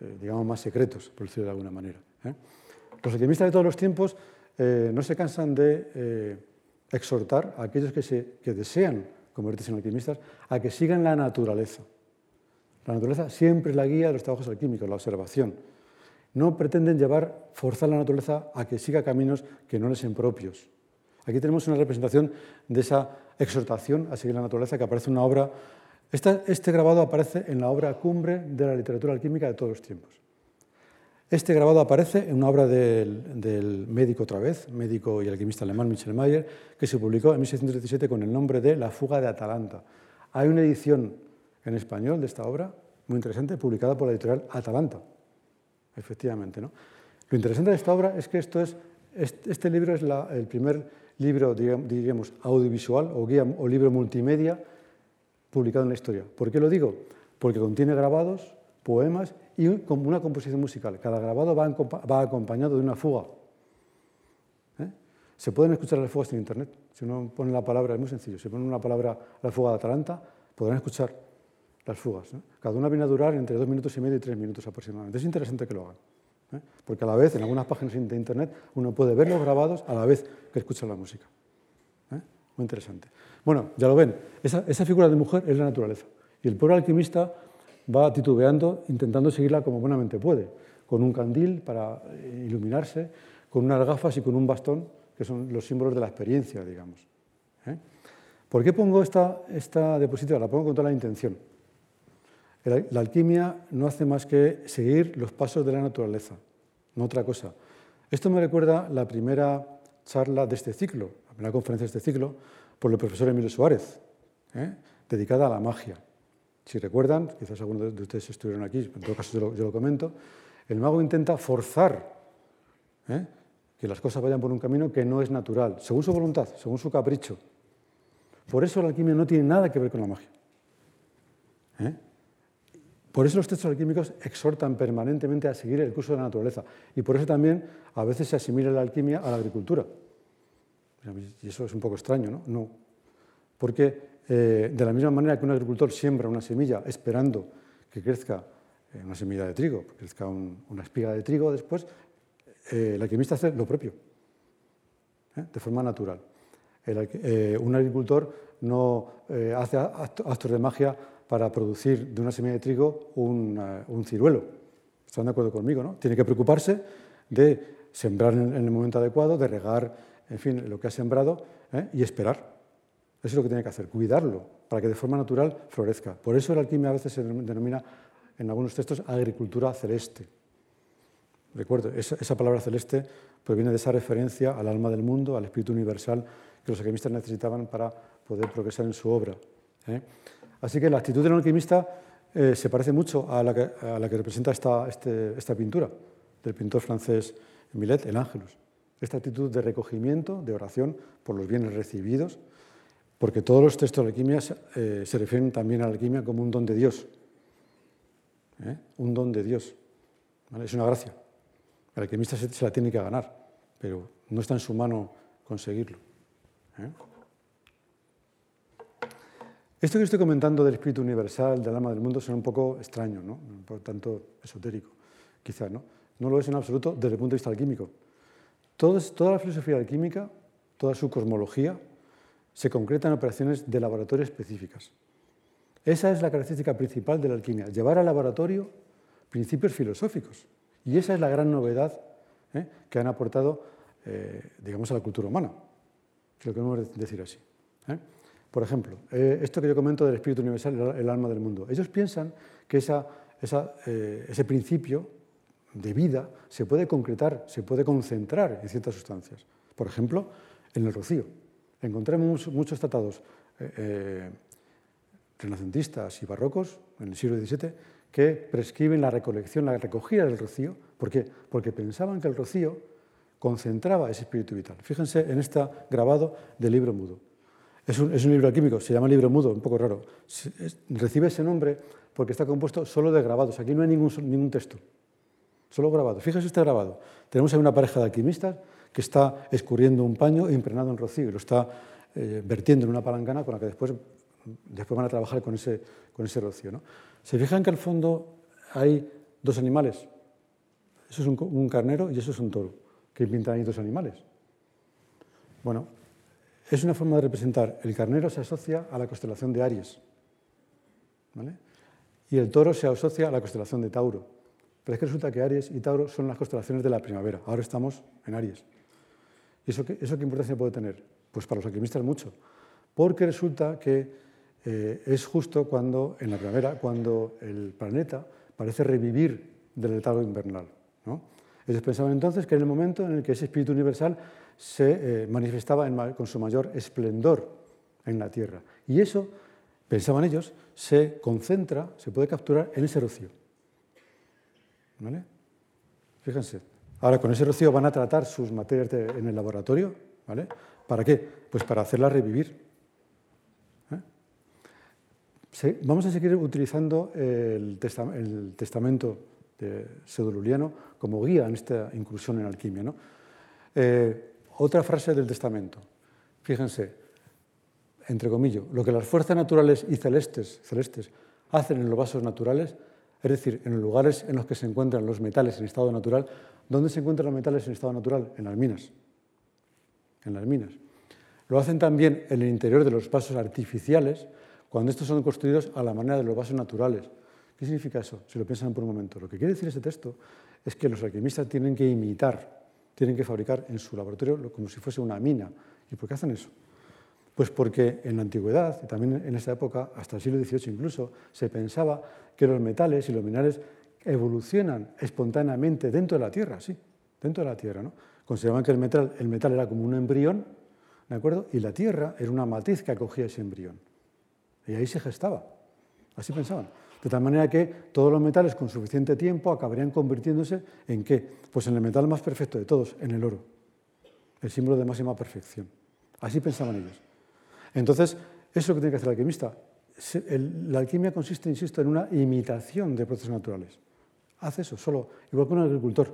eh, digamos, más secretos, por decirlo de alguna manera. ¿eh? Los alquimistas de todos los tiempos eh, no se cansan de exhortar a aquellos que, se, que desean convertirse en alquimistas a que sigan la naturaleza. La naturaleza siempre es la guía de los trabajos alquímicos, la observación. No pretenden llevar, forzar la naturaleza a que siga caminos que no les sean propios. Aquí tenemos una representación de esa exhortación a seguir la naturaleza que aparece en una obra. Este, grabado aparece en la obra cumbre de la literatura alquímica de todos los tiempos. Este grabado aparece en una obra del, médico otra vez, médico y alquimista alemán Michel Mayer, que se publicó en 1617 con el nombre de La fuga de Atalanta. Hay una edición en español de esta obra muy interesante, publicada por la editorial Atalanta, efectivamente. ¿no? Lo interesante de esta obra es que esto es, este libro es el primer libro, diríamos, audiovisual o, guía, o libro multimedia publicado en la historia. ¿Por qué lo digo? Porque contiene grabados, poemas y una composición musical. Cada grabado va, acompañado de una fuga. ¿eh? Se pueden escuchar las fugas en Internet. Si uno pone la palabra, es muy sencillo, si pone una palabra, la fuga de Atalanta, podrán escuchar las fugas. Cada una viene a durar entre dos minutos y medio y tres minutos aproximadamente. Es interesante que lo hagan. ¿Eh? porque a la vez en algunas páginas de Internet uno puede ver los grabados a la vez que escucha la música. ¿eh? Muy interesante. Bueno, ya lo ven, esa, figura de mujer es la naturaleza. Y el pobre alquimista va titubeando, intentando seguirla como buenamente puede, con un candil para eh, iluminarse, con unas gafas y con un bastón, que son los símbolos de la experiencia, digamos. ¿Por qué pongo esta, esta diapositiva? La pongo con toda la intención. La alquimia no hace más que seguir los pasos de la naturaleza, no otra cosa. Esto me recuerda la primera charla de este ciclo, la primera conferencia de este ciclo, por el profesor Emilio Suárez, ¿eh? dedicada a la magia. Si recuerdan, quizás algunos de ustedes estuvieron aquí, en todo caso yo lo, comento, el mago intenta forzar ¿eh? que las cosas vayan por un camino que no es natural, según su voluntad, según su capricho. Por eso la alquimia no tiene nada que ver con la magia. ¿eh? Por eso los textos alquímicos exhortan permanentemente a seguir el curso de la naturaleza y por eso también a veces se asimila la alquimia a la agricultura. Y eso es un poco extraño, ¿no? No. Porque eh, de la misma manera que un agricultor siembra una semilla esperando que crezca eh, una semilla de trigo, que crezca una espiga de trigo después, eh, el alquimista hace lo propio, de forma natural. un agricultor no hace actos de magia para producir de una semilla de trigo un, un ciruelo. ¿Están de acuerdo conmigo? ¿no? Tiene que preocuparse de sembrar en, el momento adecuado, de regar, en fin, lo que ha sembrado ¿eh? y esperar. Eso es lo que tiene que hacer, cuidarlo para que de forma natural florezca. Por eso la alquimia a veces se denomina en algunos textos agricultura celeste. Recuerdo, esa, esa, palabra celeste proviene de esa referencia al alma del mundo, al espíritu universal que los alquimistas necesitaban para poder progresar en su obra. ¿eh? Así que la actitud del alquimista eh, se parece mucho a la que, representa este, esta, pintura del pintor francés Millet, el Ángelus. Esta actitud de recogimiento, de oración por los bienes recibidos, porque todos los textos de alquimia se eh, refieren también a la alquimia como un don de Dios. ¿eh? Un don de Dios. Es una gracia. El alquimista se, la tiene que ganar, pero no está en su mano conseguirlo. Esto que estoy comentando del espíritu universal, del alma del mundo, suena un poco extraño, ¿no? por tanto esotérico, quizá, ¿no? No lo es en absoluto desde el punto de vista alquímico. toda la filosofía alquímica, toda su cosmología, se concreta en operaciones de laboratorio específicas. Esa es la característica principal de la alquimia, llevar al laboratorio principios filosóficos. Y esa es la gran novedad ¿eh? que han aportado, eh, digamos, a la cultura humana, si lo queremos decir así. ¿eh? Por ejemplo, eh, esto que yo comento del espíritu universal, el alma del mundo. Ellos piensan que eh, ese principio de vida se puede concretar, se puede concentrar en ciertas sustancias. Por ejemplo, en el rocío. Encontramos muchos tratados eh, renacentistas y barrocos en el siglo XVII que prescriben la recolección, la recogida del rocío. ¿Por qué? Porque pensaban que el rocío concentraba ese espíritu vital. Fíjense en este grabado del libro mudo. Es un, libro alquímico, se llama libro mudo, un poco raro. recibe ese nombre porque está compuesto solo de grabados. Aquí no hay ningún, ningún texto, solo grabados. Fíjense este grabado. Tenemos ahí una pareja de alquimistas que está escurriendo un paño impregnado en rocío y lo está eh, vertiendo en una palancana con la que después, después van a trabajar con ese, con ese rocío. ¿no? Se fijan que al fondo hay dos animales. Eso es un, un carnero y eso es un toro, que pintan ahí dos animales. Bueno, es una forma de representar. El carnero se asocia a la constelación de Aries. Y el toro se asocia a la constelación de Tauro. Pero es que resulta que Aries y Tauro son las constelaciones de la primavera. Ahora estamos en Aries. ¿Y eso qué, importancia puede tener? Pues para los alquimistas mucho. Porque resulta que eh, es justo cuando, en la primavera, cuando el planeta parece revivir del letargo invernal. Ellos pensaban entonces que en el momento en el que ese espíritu universal se eh, manifestaba con su mayor esplendor en la Tierra. Y eso, pensaban ellos, se concentra, se puede capturar en ese rocío. ¿Vale? Fíjense. Ahora con ese rocío van a tratar sus materias en el laboratorio. ¿vale? ¿Para qué? Pues para hacerlas revivir. ¿Eh? vamos a seguir utilizando el, testamento de Pseudoluliano como guía en esta inclusión en alquimia. ¿no? Eh, otra frase del testamento. Fíjense, entre comillas, lo que las fuerzas naturales y celestes, celestes hacen en los vasos naturales, es decir, en los lugares en los que se encuentran los metales en estado natural, ¿dónde se encuentran los metales en estado natural? En las minas. En las minas. Lo hacen también en el interior de los vasos artificiales, cuando estos son construidos a la manera de los vasos naturales. ¿Qué significa eso? Si lo piensan por un momento. Lo que quiere decir ese texto es que los alquimistas tienen que imitar tienen que fabricar en su laboratorio como si fuese una mina. ¿Y por qué hacen eso? Pues porque en la antigüedad, y también en esa época, hasta el siglo XVIII incluso, se pensaba que los metales y los minerales evolucionan espontáneamente dentro de la Tierra, sí, dentro de la Tierra. ¿no? Consideraban que el metal, el metal era como un embrión, ¿de acuerdo? Y la Tierra era una matriz que acogía ese embrión. Y ahí se gestaba. Así pensaban. De tal manera que todos los metales con suficiente tiempo acabarían convirtiéndose en qué? Pues en el metal más perfecto de todos, en el oro, el símbolo de máxima perfección. Así pensaban ellos. Entonces, eso es que tiene que hacer el alquimista. La alquimia consiste, insisto, en una imitación de procesos naturales. Hace eso, solo, igual que un agricultor.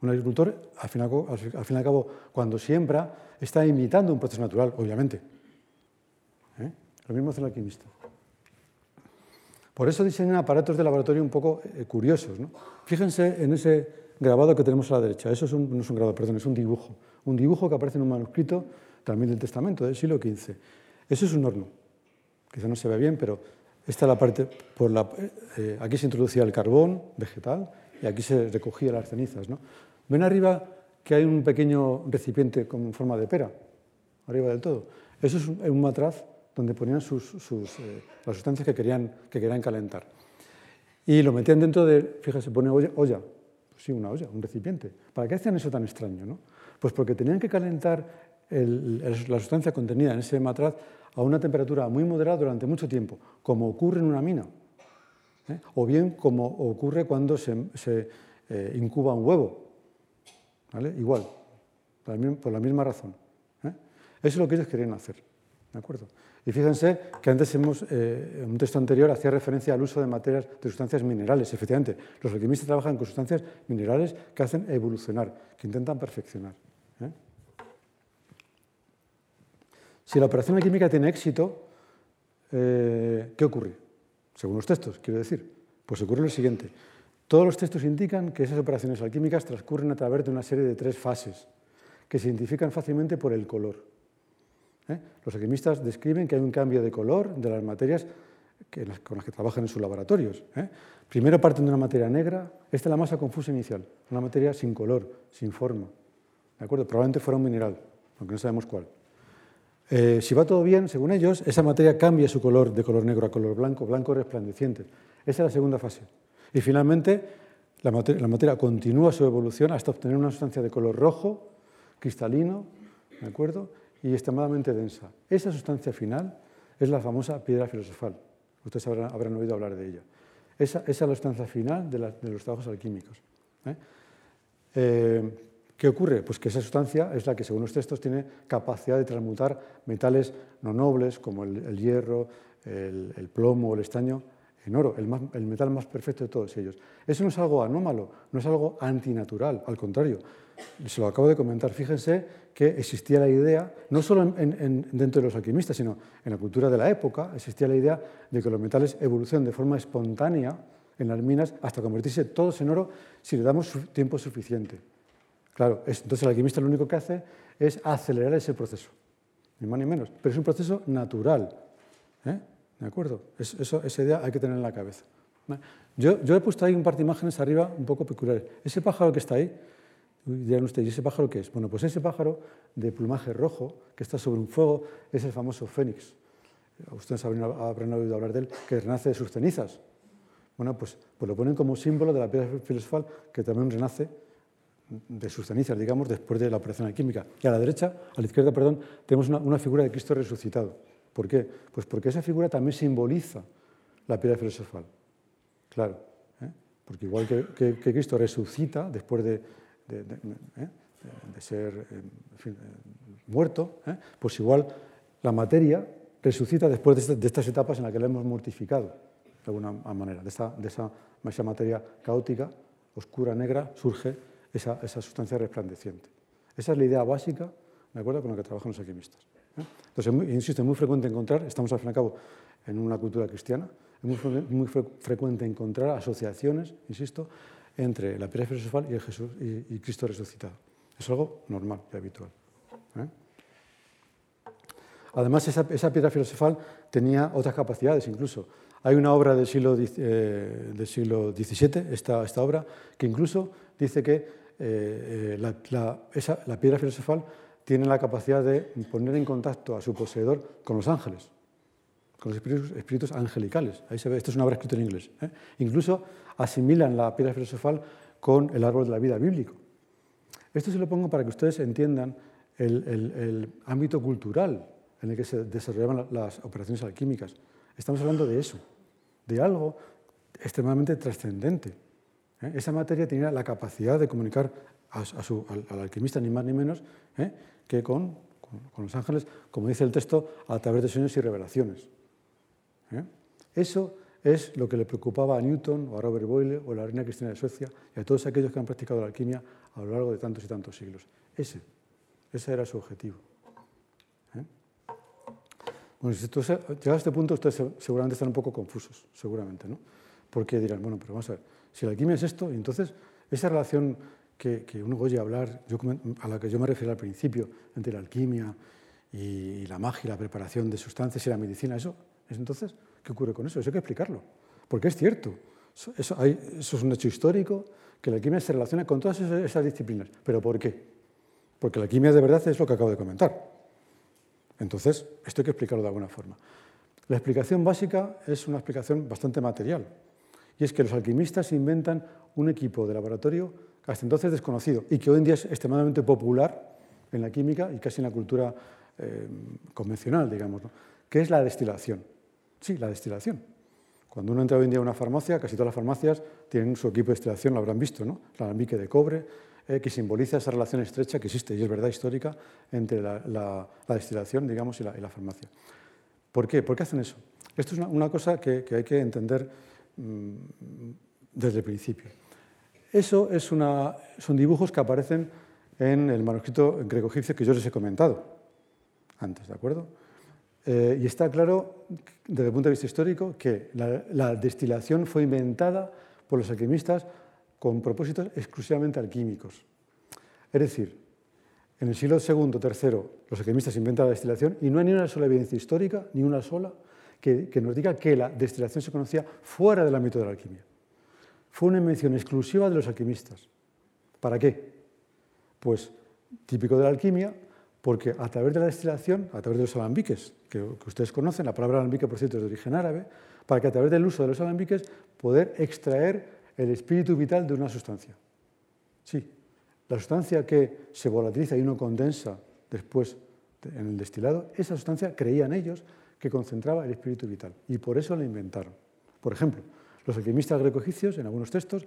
Un agricultor, al fin, y al cabo, cuando siembra, está imitando un proceso natural, obviamente. ¿Eh? Lo mismo hace el alquimista. Por eso diseñan aparatos de laboratorio un poco eh, curiosos. Fíjense en ese grabado que tenemos a la derecha. Eso no es un grabado, perdón, es un dibujo. Un dibujo que aparece en un manuscrito también del Testamento del siglo XV. Eso es un horno. Quizá no se ve bien, pero esta es la parte. Por la, eh, aquí se introducía el carbón vegetal y aquí se recogía las cenizas. Ven arriba que hay un pequeño recipiente con forma de pera, arriba del todo. Eso es un matraz donde ponían sus, eh, las sustancias que querían, que querían calentar. Y lo metían dentro de, fíjese, pone olla, olla. Pues sí, una olla, un recipiente. ¿Para qué hacían eso tan extraño? No? Pues porque tenían que calentar la sustancia contenida en ese matraz a una temperatura muy moderada durante mucho tiempo, como ocurre en una mina, ¿eh? o bien como ocurre cuando se, eh, incuba un huevo. ¿vale? Igual, por la misma razón. Eso es lo que ellos querían hacer. ¿De acuerdo? Y fíjense que antes hemos, eh, en un texto anterior hacía referencia al uso de materias, de sustancias minerales. Efectivamente, los alquimistas trabajan con sustancias minerales que hacen evolucionar, que intentan perfeccionar. ¿eh? Si la operación alquímica tiene éxito, eh, ¿qué ocurre? Según los textos, quiero decir. Pues ocurre lo siguiente. Todos los textos indican que esas operaciones alquímicas transcurren a través de una serie de tres fases que se identifican fácilmente por el color. ¿Eh? Los alquimistas describen que hay un cambio de color de las materias con las que trabajan en sus laboratorios. ¿eh? Primero parten de una materia negra, esta es la masa confusa inicial, una materia sin color, sin forma. ¿De acuerdo? Probablemente fuera un mineral, aunque no sabemos cuál. Eh, si va todo bien, según ellos, esa materia cambia su color de color negro a color blanco, blanco resplandeciente. Esa es la segunda fase. Y finalmente, la materia, la materia continúa su evolución hasta obtener una sustancia de color rojo, cristalino, ¿de acuerdo? Y extremadamente densa. Esa sustancia final es la famosa piedra filosofal. Ustedes habrán, oído hablar de ella. Esa, es la sustancia final de, los trabajos alquímicos. ¿eh? Eh, qué ocurre? Pues que esa sustancia es la que, según los textos, tiene capacidad de transmutar metales no nobles como el, hierro, el, plomo o el estaño en oro, el, metal más perfecto de todos ellos. Eso no es algo anómalo, no es algo antinatural, al contrario. Se lo acabo de comentar. Fíjense que existía la idea, no solo dentro de los alquimistas, sino en la cultura de la época, existía la idea de que los metales evolucionan de forma espontánea en las minas hasta convertirse todos en oro si le damos tiempo suficiente. Claro, entonces el alquimista lo único que hace es acelerar ese proceso, ni más ni menos, pero es un proceso natural. ¿eh? ¿De acuerdo? Eso, esa idea hay que tener en la cabeza. Yo, he puesto ahí un par de imágenes arriba un poco peculiares. Ese pájaro que está ahí, dirán ustedes, ¿y ese pájaro qué es? Bueno, pues ese pájaro de plumaje rojo que está sobre un fuego es el famoso fénix. Ustedes habrán, oído hablar de él, que renace de sus cenizas. Bueno, pues, pues lo ponen como símbolo de la piedra filosofal que también renace de sus cenizas, digamos, después de la operación alquímica. Y a la derecha, a la izquierda, perdón, tenemos una figura de Cristo resucitado. ¿Por qué? Pues porque esa figura también simboliza la piedra filosofal. Claro, ¿eh? porque igual que, Cristo resucita después de, ¿eh? ser eh, muerto, pues igual la materia resucita después de, estas etapas en las que la hemos mortificado, de alguna manera. De esa, materia caótica, oscura, negra, surge esa, esa sustancia resplandeciente. Esa es la idea básica ¿de acuerdo? con la que trabajan los alquimistas. Entonces, insisto, es muy frecuente encontrar, estamos al fin y al cabo en una cultura cristiana, es muy, frecuente encontrar asociaciones, insisto, entre la piedra filosofal y, el Jesús, y, Cristo resucitado. Es algo normal y habitual. ¿eh? Además, esa, piedra filosofal tenía otras capacidades incluso. Hay una obra del siglo, eh, del siglo XVII, esta, esta, obra, que incluso dice que eh, la piedra filosofal tiene la capacidad de poner en contacto a su poseedor con los ángeles, con los espíritus, angelicales. Ahí se ve, esto es una obra escrita en inglés. ¿eh? Incluso asimilan la piedra filosofal con el árbol de la vida bíblico. Esto se lo pongo para que ustedes entiendan el, ámbito cultural en el que se desarrollaban las operaciones alquímicas. Estamos hablando de eso, de algo extremadamente trascendente. ¿eh? Esa materia tenía la capacidad de comunicar al, alquimista, ni más ni menos, ¿eh? Que con, los ángeles, como dice el texto, a través de sueños y revelaciones. ¿eh? Eso es lo que le preocupaba a Newton o a Robert Boyle o a la reina Cristina de Suecia y a todos aquellos que han practicado la alquimia a lo largo de tantos y tantos siglos. Ese, ese era su objetivo. ¿eh? Bueno, si llegado a este punto, ustedes seguramente están un poco confusos, seguramente, ¿no? Porque dirán, bueno, pero vamos a ver, si la alquimia es esto, entonces esa relación que, uno oye hablar, a la que yo me refiero al principio, entre la alquimia y la magia, la preparación de sustancias y la medicina, eso, entonces, ¿qué ocurre con eso? Eso hay que explicarlo, porque es cierto, eso, es un hecho histórico, que la alquimia se relaciona con todas esas, disciplinas. ¿Pero por qué? Porque la alquimia de verdad es lo que acabo de comentar. Entonces, esto hay que explicarlo de alguna forma. La explicación básica es una explicación bastante material, y es que los alquimistas inventan un equipo de laboratorio hasta entonces desconocido y que hoy en día es extremadamente popular en la química y casi en la cultura eh, convencional, digamos, que es la destilación. Sí, la destilación. Cuando uno entra hoy en día a una farmacia, casi todas las farmacias tienen su equipo de destilación, lo habrán visto, ¿no? El alambique de cobre, eh, que simboliza esa relación estrecha que existe, y es verdad histórica, entre la, destilación, digamos, y la, farmacia. ¿Por qué? ¿Por qué hacen eso? Esto es una, cosa que, hay que entender mm, desde el principio. Eso son dibujos que aparecen en el manuscrito greco-egipcio que yo les he comentado antes, ¿de acuerdo? Eh, y está claro, desde el punto de vista histórico, que la, destilación fue inventada por los alquimistas con propósitos exclusivamente alquímicos. Es decir, en el siglo II, III, los alquimistas inventan la destilación y no hay ni una sola evidencia histórica, ni una sola, que nos diga que la destilación se conocía fuera del ámbito de la alquimia fue una invención exclusiva de los alquimistas. ¿Para qué? Pues típico de la alquimia, porque a través de la destilación, a través de los alambiques, que, ustedes conocen, la palabra alambique, por cierto, es de origen árabe, para que a través del uso de los alambiques poder extraer el espíritu vital de una sustancia. Sí, la sustancia que se volatiliza y uno condensa después en el destilado, esa sustancia creían ellos que concentraba el espíritu vital y por eso la inventaron. Por ejemplo, los alquimistas greco-egipcios en algunos textos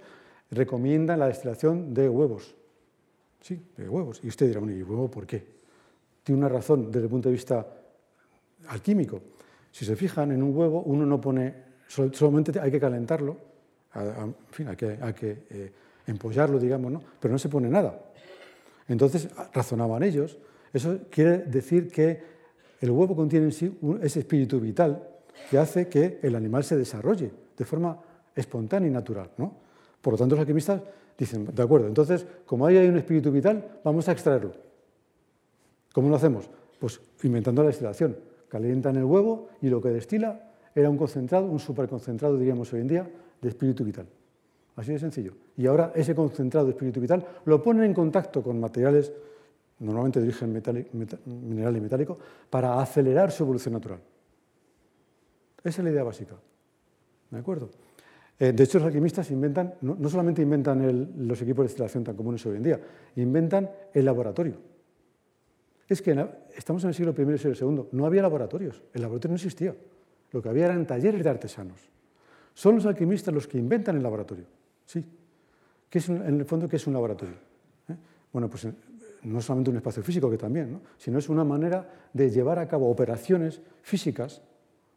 recomiendan la destilación de huevos. Sí, de huevos. Y usted dirá, ¿y huevo por qué? Tiene una razón desde el punto de vista alquímico. Si se fijan en un huevo, uno no pone, solamente hay que calentarlo, en fin, hay que, eh, empollarlo, digamos, ¿no? pero no se pone nada. Entonces, razonaban ellos, eso quiere decir que el huevo contiene en sí ese espíritu vital que hace que el animal se desarrolle de forma espontánea y natural. ¿no? Por lo tanto, los alquimistas dicen, de acuerdo, entonces, como ahí hay un espíritu vital, vamos a extraerlo. ¿Cómo lo hacemos? Pues inventando la destilación. Calientan el huevo y lo que destila era un concentrado, un superconcentrado, diríamos hoy en día, de espíritu vital. Así de sencillo. Y ahora ese concentrado de espíritu vital lo ponen en contacto con materiales, normalmente de origen mineral y metálico, para acelerar su evolución natural. Esa es la idea básica. ¿De acuerdo? Eh, de hecho, los alquimistas inventan, no, solamente inventan los equipos de destilación tan comunes hoy en día, inventan el laboratorio. Es que estamos en el siglo I y siglo II, no había laboratorios, el laboratorio no existía. Lo que había eran talleres de artesanos. Son los alquimistas los que inventan el laboratorio. Sí. ¿Qué es, en el fondo, ¿qué es un laboratorio? ¿Eh? Bueno, pues eh, no solamente un espacio físico, que también, sino es una manera de llevar a cabo operaciones físicas,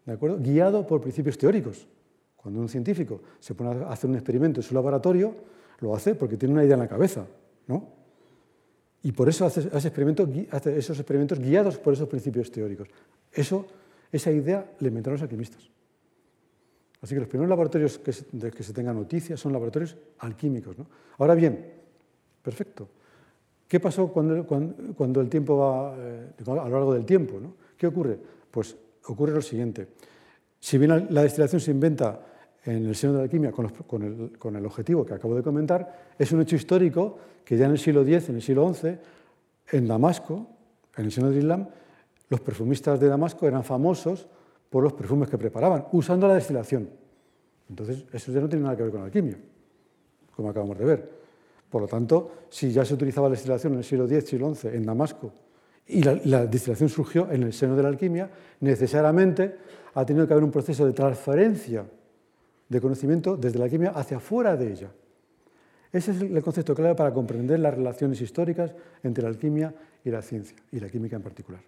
¿de acuerdo? guiado por principios teóricos. Cuando un científico se pone a hacer un experimento en su laboratorio, lo hace porque tiene una idea en la cabeza, ¿no? Y por eso hace, esos experimentos guiados por esos principios teóricos. Eso, esa idea le inventaron los alquimistas. Así que los primeros laboratorios que se, que se tenga noticia son laboratorios alquímicos. ¿no? Ahora bien, perfecto. ¿Qué pasó cuando, el tiempo va, eh, a lo largo del tiempo? ¿no? ¿Qué ocurre? Pues ocurre lo siguiente. Si bien la destilación se inventa en el seno de la alquimia con, el, objetivo que acabo de comentar, es un hecho histórico que ya en el siglo X, en el siglo XI, en Damasco, en el seno del Islam, los perfumistas de Damasco eran famosos por los perfumes que preparaban, usando la destilación. Entonces, eso ya no tiene nada que ver con la alquimia, como acabamos de ver. Por lo tanto, si ya se utilizaba la destilación en el siglo X, siglo XI, en Damasco, y la, destilación surgió en el seno de la alquimia, necesariamente ha tenido que haber un proceso de transferencia de conocimiento desde la alquimia hacia fuera de ella. Ese es el concepto clave para comprender las relaciones históricas entre la alquimia y la ciencia, y la química en particular.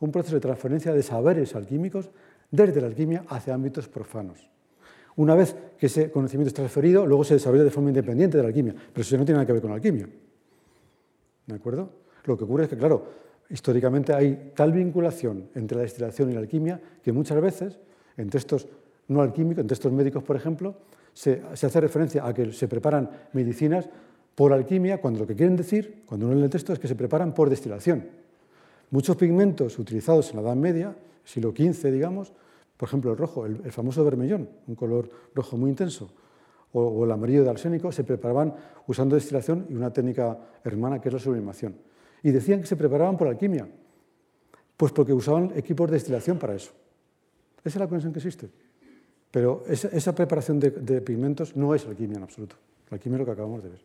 Un proceso de transferencia de saberes alquímicos desde la alquimia hacia ámbitos profanos. Una vez que ese conocimiento es transferido, luego se desarrolla de forma independiente de la alquimia, pero eso no tiene nada que ver con la alquimia. ¿De acuerdo? Lo que ocurre es que, claro, históricamente hay tal vinculación entre la destilación y la alquimia que muchas veces, en textos no alquímicos, en textos médicos, por ejemplo, se, hace referencia a que se preparan medicinas por alquimia, cuando lo que quieren decir, cuando uno lee el texto, es que se preparan por destilación. Muchos pigmentos utilizados en la Edad Media, siglo XV, digamos, por ejemplo el rojo, el, famoso vermellón, un color rojo muy intenso, o, o, el amarillo de arsénico, se preparaban usando destilación y una técnica hermana que es la sublimación. Y decían que se preparaban por alquimia, pues porque usaban equipos de destilación para eso. Esa es la conexión que existe. Pero esa, preparación de, pigmentos no es alquimia en absoluto. La alquimia es lo que acabamos de ver.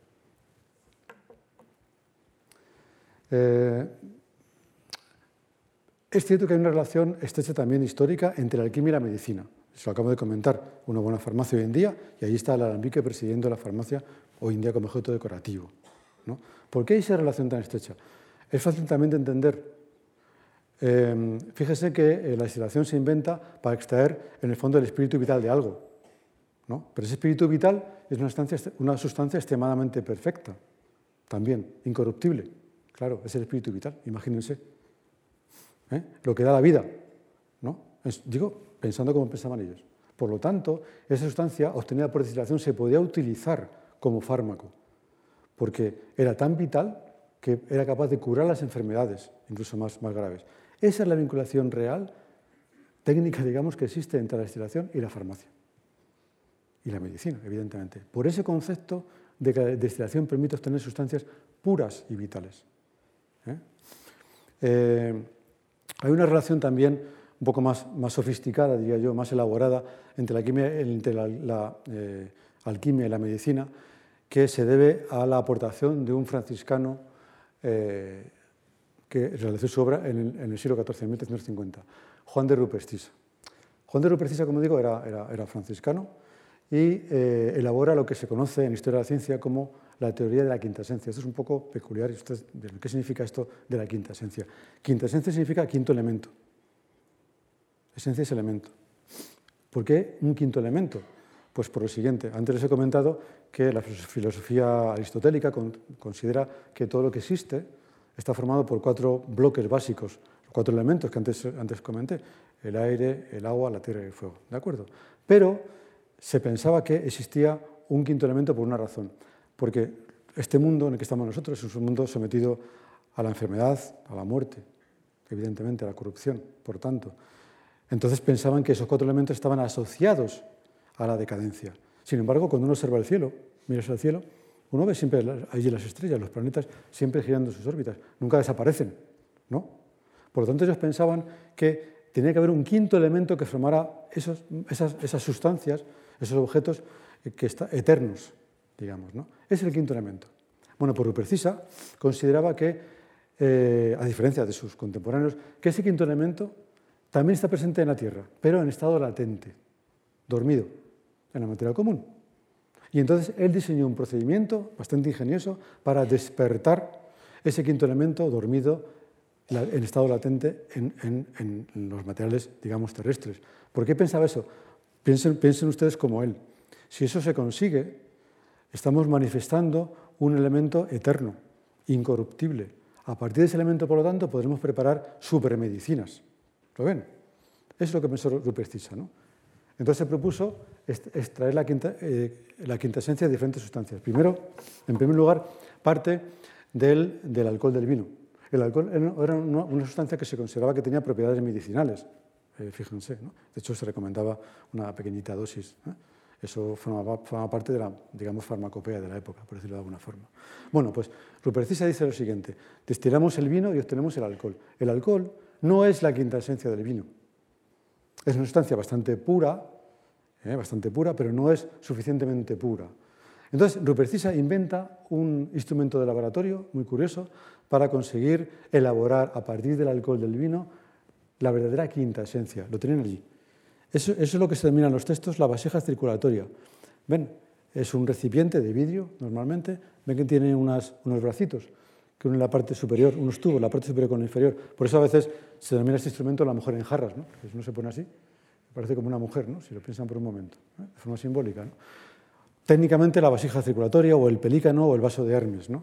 Eh, es cierto que hay una relación estrecha también histórica entre la alquimia y la medicina. Se lo acabo de comentar. Una buena farmacia hoy en día, y ahí está el alambique presidiendo la farmacia hoy en día como objeto decorativo. ¿Por qué hay esa relación tan estrecha? Es fácil también de entender. Em, fíjese que eh, la destilación se inventa para extraer en el fondo el espíritu vital de algo. ¿no? Pero ese espíritu vital es una sustancia, extremadamente perfecta, también, incorruptible. Claro, es el espíritu vital, imagínense. ¿eh? Lo que da la vida. ¿no? digo, pensando como pensaban ellos. Por lo tanto, esa sustancia obtenida por destilación se podía utilizar como fármaco, porque era tan vital que era capaz de curar las enfermedades, incluso más graves. Esa es la vinculación real, técnica, digamos, que existe entre la destilación y la farmacia. Y la medicina, evidentemente. Por ese concepto de que la destilación permite obtener sustancias puras y vitales. ¿eh? Eh, hay una relación también un poco más, sofisticada, diría yo, más elaborada entre la, eh, alquimia y la medicina, que se debe a la aportación de un franciscano que realizó su obra en el, siglo XIV, en 1350, Juan de Rupertisa. Juan de Rupertisa, como digo, era, franciscano y eh, elabora lo que se conoce en historia de la ciencia como la teoría de la quinta esencia. Esto es un poco peculiar. ¿Qué significa esto de la quinta esencia? Quinta esencia significa quinto elemento. Esencia es elemento. ¿Por qué un quinto elemento? Pues por lo siguiente. Antes les he comentado que la filosofía aristotélica considera que todo lo que existe está formado por cuatro bloques básicos, cuatro elementos que antes, antes comenté, el aire, el agua, la tierra y el fuego. ¿De acuerdo? Pero se pensaba que existía un quinto elemento por una razón, porque este mundo en el que estamos nosotros es un mundo sometido a la enfermedad, a la muerte, evidentemente a la corrupción, por tanto. Entonces pensaban que esos cuatro elementos estaban asociados a la decadencia. Sin embargo, cuando uno observa el cielo, miras al cielo, uno ve siempre allí las estrellas, los planetas, siempre girando sus órbitas, nunca desaparecen, ¿no? Por lo tanto, ellos pensaban que tenía que haber un quinto elemento que formara esas, sustancias, esos objetos eh, que están eternos, digamos, ¿no? Es el quinto elemento. Bueno, por precisa, consideraba que, eh, a diferencia de sus contemporáneos, que ese quinto elemento también está presente en la Tierra, pero en estado latente, dormido, en la materia común. Y entonces él diseñó un procedimiento bastante ingenioso para despertar ese quinto elemento dormido en estado latente en, los materiales, digamos, terrestres. ¿Por qué pensaba eso? Piensen, ustedes como él. Si eso se consigue, estamos manifestando un elemento eterno, incorruptible. A partir de ese elemento, por lo tanto, podremos preparar supermedicinas. ¿Lo ven? Es lo que pensó Rupert ¿no? Entonces se propuso extraer la quinta, eh, la quinta esencia de diferentes sustancias. Primero, en primer lugar, parte del, alcohol del vino. El alcohol era una, sustancia que se consideraba que tenía propiedades medicinales, eh, fíjense. De hecho, se recomendaba una pequeñita dosis. Eso formaba, parte de la, digamos, farmacopea de la época, por decirlo de alguna forma. Bueno, pues Rupercisa dice lo siguiente, destilamos el vino y obtenemos el alcohol. El alcohol no es la quinta esencia del vino. Es una sustancia bastante pura, ¿eh? bastante pura, pero no es suficientemente pura. Entonces, Rupercisa inventa un instrumento de laboratorio muy curioso para conseguir elaborar a partir del alcohol del vino la verdadera quinta esencia. Lo tienen allí. Eso, es lo que se denomina en los textos la vasija circulatoria. Ven, es un recipiente de vidrio normalmente. Ven que tiene unos bracitos que unen la parte superior, unos tubos, la parte superior con la inferior. Por eso a veces se denomina este instrumento la mujer en jarras, ¿no? Porque no se pone así, parece como una mujer, ¿no? si lo piensan por un momento, de forma simbólica. Técnicamente la vasija circulatoria o el pelícano o el vaso de Hermes. ¿no?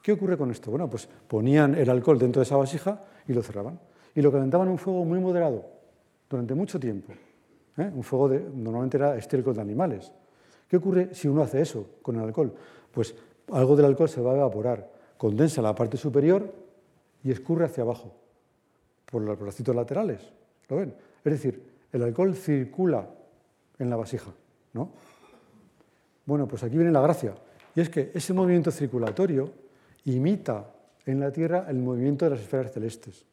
¿Qué ocurre con esto? Bueno, pues ponían el alcohol dentro de esa vasija y lo cerraban. Y lo calentaban en un fuego muy moderado durante mucho tiempo. ¿eh? Un fuego de, normalmente era estérico de animales. ¿Qué ocurre si uno hace eso con el alcohol? Pues algo del alcohol se va a evaporar condensa la parte superior y escurre hacia abajo por los bracitos laterales. ¿Lo ven? Es decir, el alcohol circula en la vasija. ¿no? Bueno, pues aquí viene la gracia. Y es que ese movimiento circulatorio imita en la Tierra el movimiento de las esferas celestes.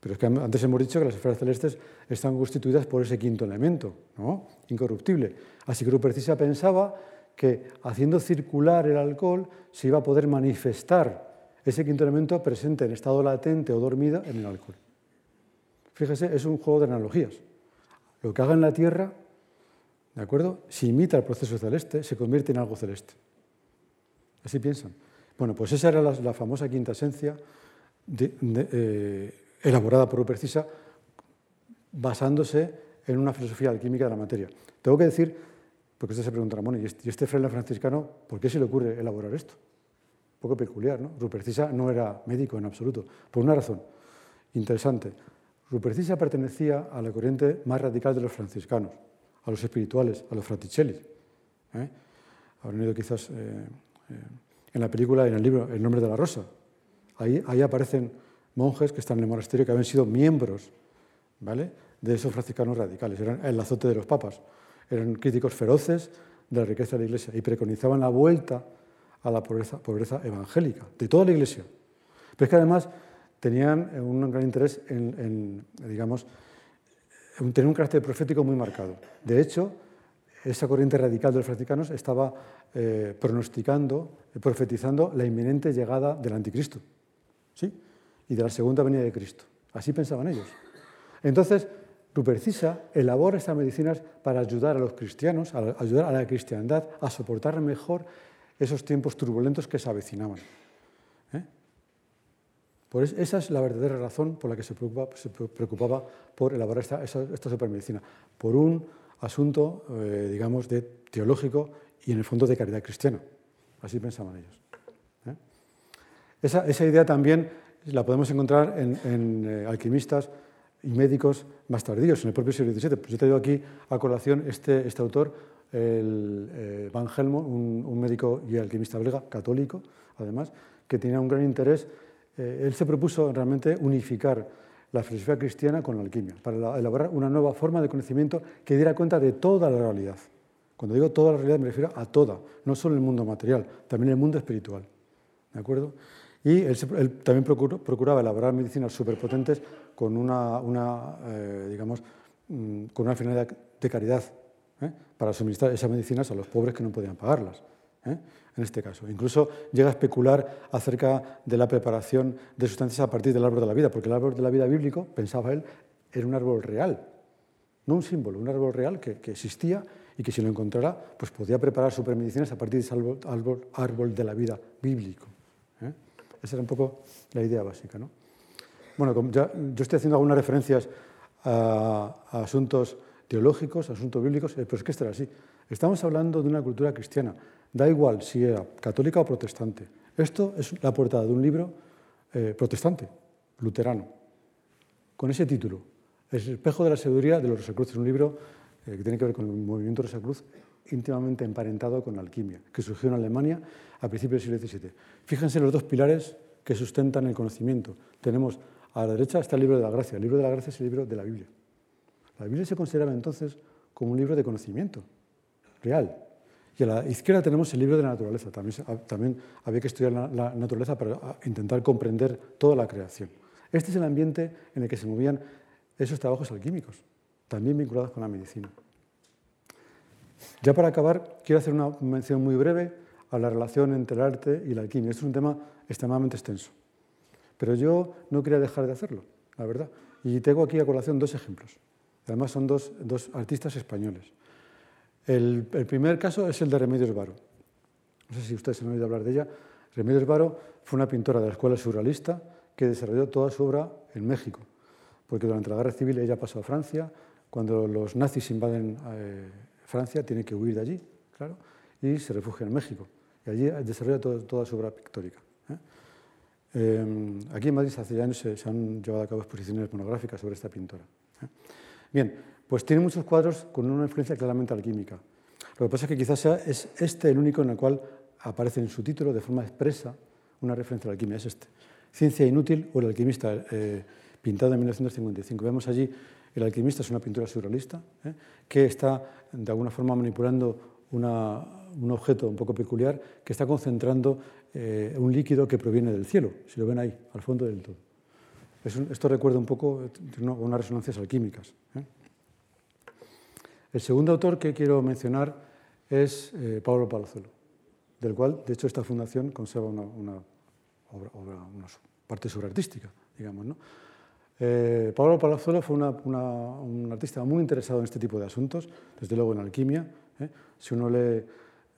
Pero es que antes hemos dicho que las esferas celestes están constituidas por ese quinto elemento, ¿no? incorruptible. Así que Rupertisa pensaba que haciendo circular el alcohol se iba a poder manifestar ese quinto elemento presente en estado latente o dormido en el alcohol. Fíjese, es un juego de analogías. Lo que haga en la Tierra, ¿de acuerdo? Si imita el proceso celeste, se convierte en algo celeste. Así piensan. Bueno, pues esa era la, famosa quinta esencia eh, elaborada por Uprecisa basándose en una filosofía alquímica de la materia. Tengo que decir porque usted se preguntará, bueno, ¿y este, este fraile franciscano, por qué se le ocurre elaborar esto? Un poco peculiar, ¿no? Rupercisa no era médico en absoluto, por una razón interesante. Rupercisa pertenecía a la corriente más radical de los franciscanos, a los espirituales, a los fraticelli. ¿eh? Habrán oído quizás eh, eh, en la película, en el libro El nombre de la rosa. Ahí, ahí aparecen monjes que están en el monasterio que habían sido miembros ¿vale? de esos franciscanos radicales, eran el azote de los papas eran críticos feroces de la riqueza de la Iglesia y preconizaban la vuelta a la pobreza, pobreza evangélica de toda la Iglesia. Pero es que además tenían un gran interés en, digamos, tener un carácter profético muy marcado. De hecho, esa corriente radical de los franciscanos estaba eh, pronosticando, profetizando la inminente llegada del anticristo ¿sí? y de la segunda venida de Cristo. Así pensaban ellos. Entonces, Rupercisa elabora estas medicinas para ayudar a los cristianos, ayudar a la cristiandad a soportar mejor esos tiempos turbulentos que se avecinaban. ¿eh? Esa es la verdadera razón por la que se preocupaba, por elaborar esta, esta, supermedicina, por un asunto, eh, digamos, de teológico y en el fondo de caridad cristiana. Así pensaban ellos. ¿eh? Esa, esa, idea también la podemos encontrar en, alquimistas y médicos más tardíos, en el propio siglo XVII. Pues yo he traído aquí a colación este, este autor, el, eh, Van Helmont, un, médico y alquimista belga, católico, además, que tenía un gran interés. Eh, él se propuso realmente unificar la filosofía cristiana con la alquimia, para elaborar una nueva forma de conocimiento que diera cuenta de toda la realidad. Cuando digo toda la realidad me refiero a toda, no solo el mundo material, también el mundo espiritual. ¿De acuerdo? Y él, también procuraba elaborar medicinas superpotentes con una, eh, digamos, mm, con una finalidad de caridad, ¿eh? para suministrar esas medicinas a los pobres que no podían pagarlas. En este caso, incluso llega a especular acerca de la preparación de sustancias a partir del árbol de la vida, porque el árbol de la vida bíblico, pensaba él, era un árbol real, no un símbolo, un árbol real que, existía y que si lo encontrara, pues podía preparar supermedicinas a partir de ese árbol, árbol de la vida bíblico. Esa era un poco la idea básica. ¿no? Bueno, ya, yo estoy haciendo algunas referencias a, asuntos teológicos, asuntos bíblicos, eh, pero es que esto era así. Estamos hablando de una cultura cristiana, da igual si era católica o protestante. Esto es la portada de un libro eh, protestante, luterano, con ese título, El espejo de la sabiduría de los Rosacruces, un libro eh, que tiene que ver con el movimiento Rosacruz, íntimamente emparentado con la alquimia, que surgió en Alemania a principios del siglo XVII. Fíjense los dos pilares que sustentan el conocimiento. Tenemos a la derecha está el libro de la gracia. El libro de la gracia es el libro de la Biblia. La Biblia se consideraba entonces como un libro de conocimiento real. Y a la izquierda tenemos el libro de la naturaleza. También, había que estudiar la, naturaleza para intentar comprender toda la creación. Este es el ambiente en el que se movían esos trabajos alquímicos, también vinculados con la medicina. Ya para acabar, quiero hacer una mención muy breve a la relación entre el arte y la alquimia. Este es un tema extremadamente extenso. Pero yo no quería dejar de hacerlo, la verdad. Y tengo aquí a colación dos ejemplos. Además son dos, artistas españoles. El, primer caso es el de Remedios Varo. No sé si ustedes han oído hablar de ella. Remedios Varo fue una pintora de la escuela surrealista que desarrolló toda su obra en México, porque durante la guerra civil ella pasó a Francia. Cuando los nazis invaden eh, Francia, tiene que huir de allí, claro, y se refugia en México. Y allí desarrolla toda su obra pictórica. ¿eh? Em, aquí en Madrid hace ya años se, han llevado a cabo exposiciones monográficas sobre esta pintora. ¿eh? Bien, pues tiene muchos cuadros con una influencia claramente alquímica. Lo que pasa es que quizás sea es este el único en el cual aparece en su título de forma expresa una referencia a la alquimia, es este. Ciencia inútil o el alquimista, eh, pintado en 1955. Vemos allí el alquimista, es una pintura surrealista, ¿eh? que está de alguna forma manipulando un objeto un poco peculiar que está concentrando eh, un líquido que proviene del cielo, si lo ven ahí, al fondo del todo. esto recuerda un poco unas resonancias alquímicas. ¿Eh? El segundo autor que quiero mencionar es eh, Pablo Palazuelo, del cual, de hecho, esta fundación conserva una, obra, una parte subartística, digamos. ¿no? Pablo Palazuelo fue un artista muy interesado en este tipo de asuntos, desde luego en alquimia. Si uno lee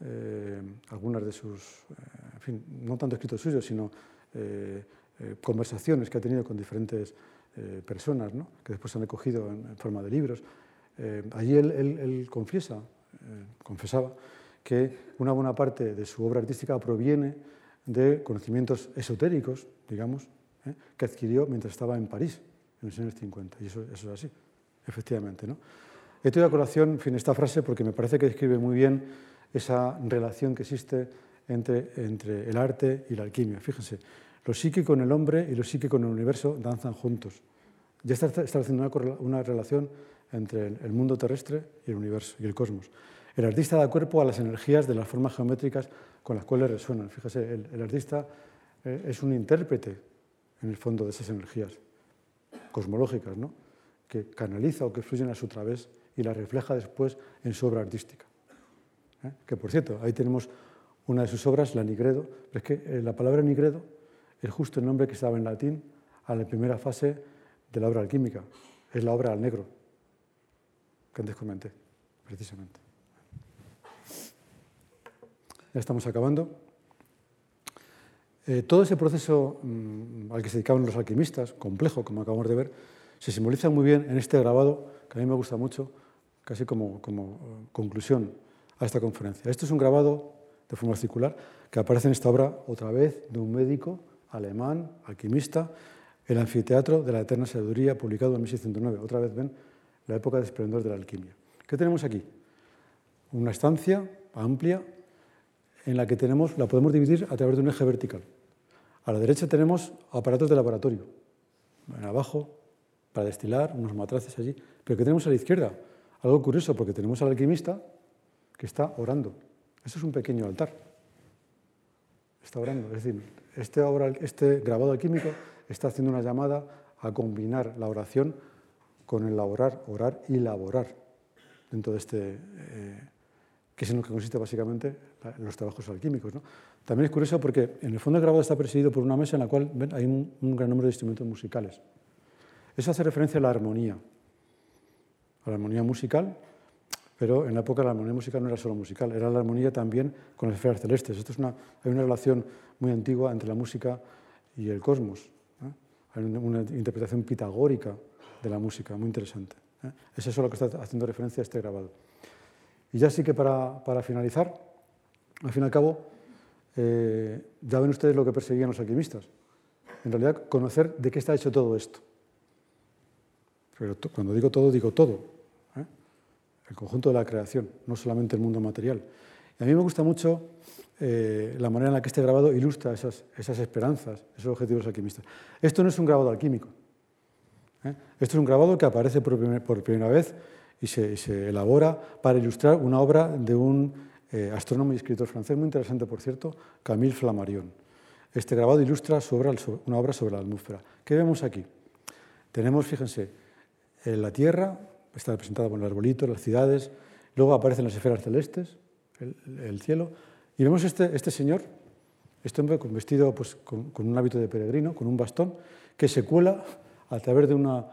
eh, algunas de sus, eh, en fin, no tanto escritos suyos, sino eh, conversaciones que ha tenido con diferentes personas, ¿no? que después se han recogido en, forma de libros. Allí él, confiesa, confesaba, que una buena parte de su obra artística proviene de conocimientos esotéricos, digamos, que adquirió mientras estaba en París en los años 50. Y eso, es así, efectivamente. ¿no? He traído a colación en fin, esta frase porque me parece que describe muy bien esa relación que existe entre, entre el arte y la alquimia. Fíjense, lo psíquico en el hombre y lo psíquico en el universo danzan juntos. Ya está estableciendo una, una relación entre el, mundo terrestre y el universo y el cosmos. El artista da cuerpo a las energías de las formas geométricas con las cuales resuenan. Fíjese, el, artista eh, es un intérprete, en el fondo, de esas energías cosmológicas, ¿no? que canaliza o que fluyen a su través y las refleja después en su obra artística. ¿eh? que por cierto, ahí tenemos una de sus obras, la Nigredo, pero es que eh, la palabra Nigredo es justo el nombre que estaba en latín a la primera fase de la obra alquímica, es la obra al negro, que antes comenté, precisamente. Ya estamos acabando. Eh, todo ese proceso mm, al que se dedicaban los alquimistas, complejo, como acabamos de ver, se simboliza muy bien en este grabado, que a mí me gusta mucho, casi como, como eh, conclusión a esta conferencia. Esto es un grabado de forma circular que aparece en esta obra otra vez de un médico alemán, alquimista, el anfiteatro de la eterna sabiduría, publicado en 1609. Otra vez ven la época de esplendor de la alquimia. ¿Qué tenemos aquí? Una estancia amplia en la que tenemos, la podemos dividir a través de un eje vertical. A la derecha tenemos aparatos de laboratorio, abajo para destilar, unos matraces allí. Pero ¿qué tenemos a la izquierda? Algo curioso, porque tenemos al alquimista que está orando. Eso es un pequeño altar. Está orando. Es decir, este, este grabado alquímico está haciendo una llamada a combinar la oración con el laborar, orar y laborar dentro de este, eh, que es en lo que consiste básicamente los trabajos alquímicos. También es curioso porque en el fondo el grabado está presidido por una mesa en la cual hay un, gran número de instrumentos musicales. Eso hace referencia a la armonía, a la armonía musical, pero en la época la armonía musical no era solo musical, era la armonía también con las esferas celestes. Esto es una, hay una relación muy antigua entre la música y el cosmos. Hay una, interpretación pitagórica de la música, muy interesante. ¿eh? Es eso lo que está haciendo referencia a este grabado. Y ya sí que para, para finalizar, al fin y al cabo, eh, ya ven ustedes lo que perseguían los alquimistas. En realidad, conocer de qué está hecho todo esto. Pero cuando digo todo, digo todo. ¿eh? El conjunto de la creación, no solamente el mundo material. Y a mí me gusta mucho eh, la manera en la que este grabado ilustra esas, esas esperanzas, esos objetivos alquimistas. Esto no es un grabado alquímico. Esto es un grabado que aparece por, primera vez y se, elabora para ilustrar una obra de un eh, astrónomo y escritor francés, muy interesante, por cierto, Camille Flammarion. Este grabado ilustra una obra sobre la atmósfera. ¿Qué vemos aquí? Tenemos, fíjense, eh, la Tierra, está representada por el arbolito, las ciudades, luego aparecen las esferas celestes, el, cielo, y vemos este, este señor, este hombre vestido pues, con, un hábito de peregrino, con un bastón, que se cuela a través de una,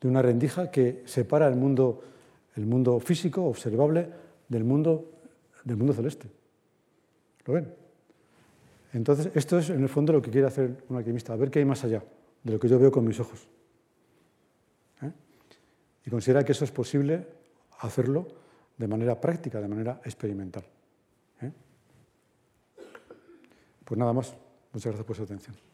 de una rendija que separa el mundo, el mundo físico, observable, del mundo del mundo celeste. ¿Lo ven? Entonces, esto es en el fondo lo que quiere hacer un alquimista, a ver qué hay más allá de lo que yo veo con mis ojos. ¿Eh? Y considera que eso es posible hacerlo de manera práctica, de manera experimental. ¿Eh? Pues nada más. Muchas gracias por su atención.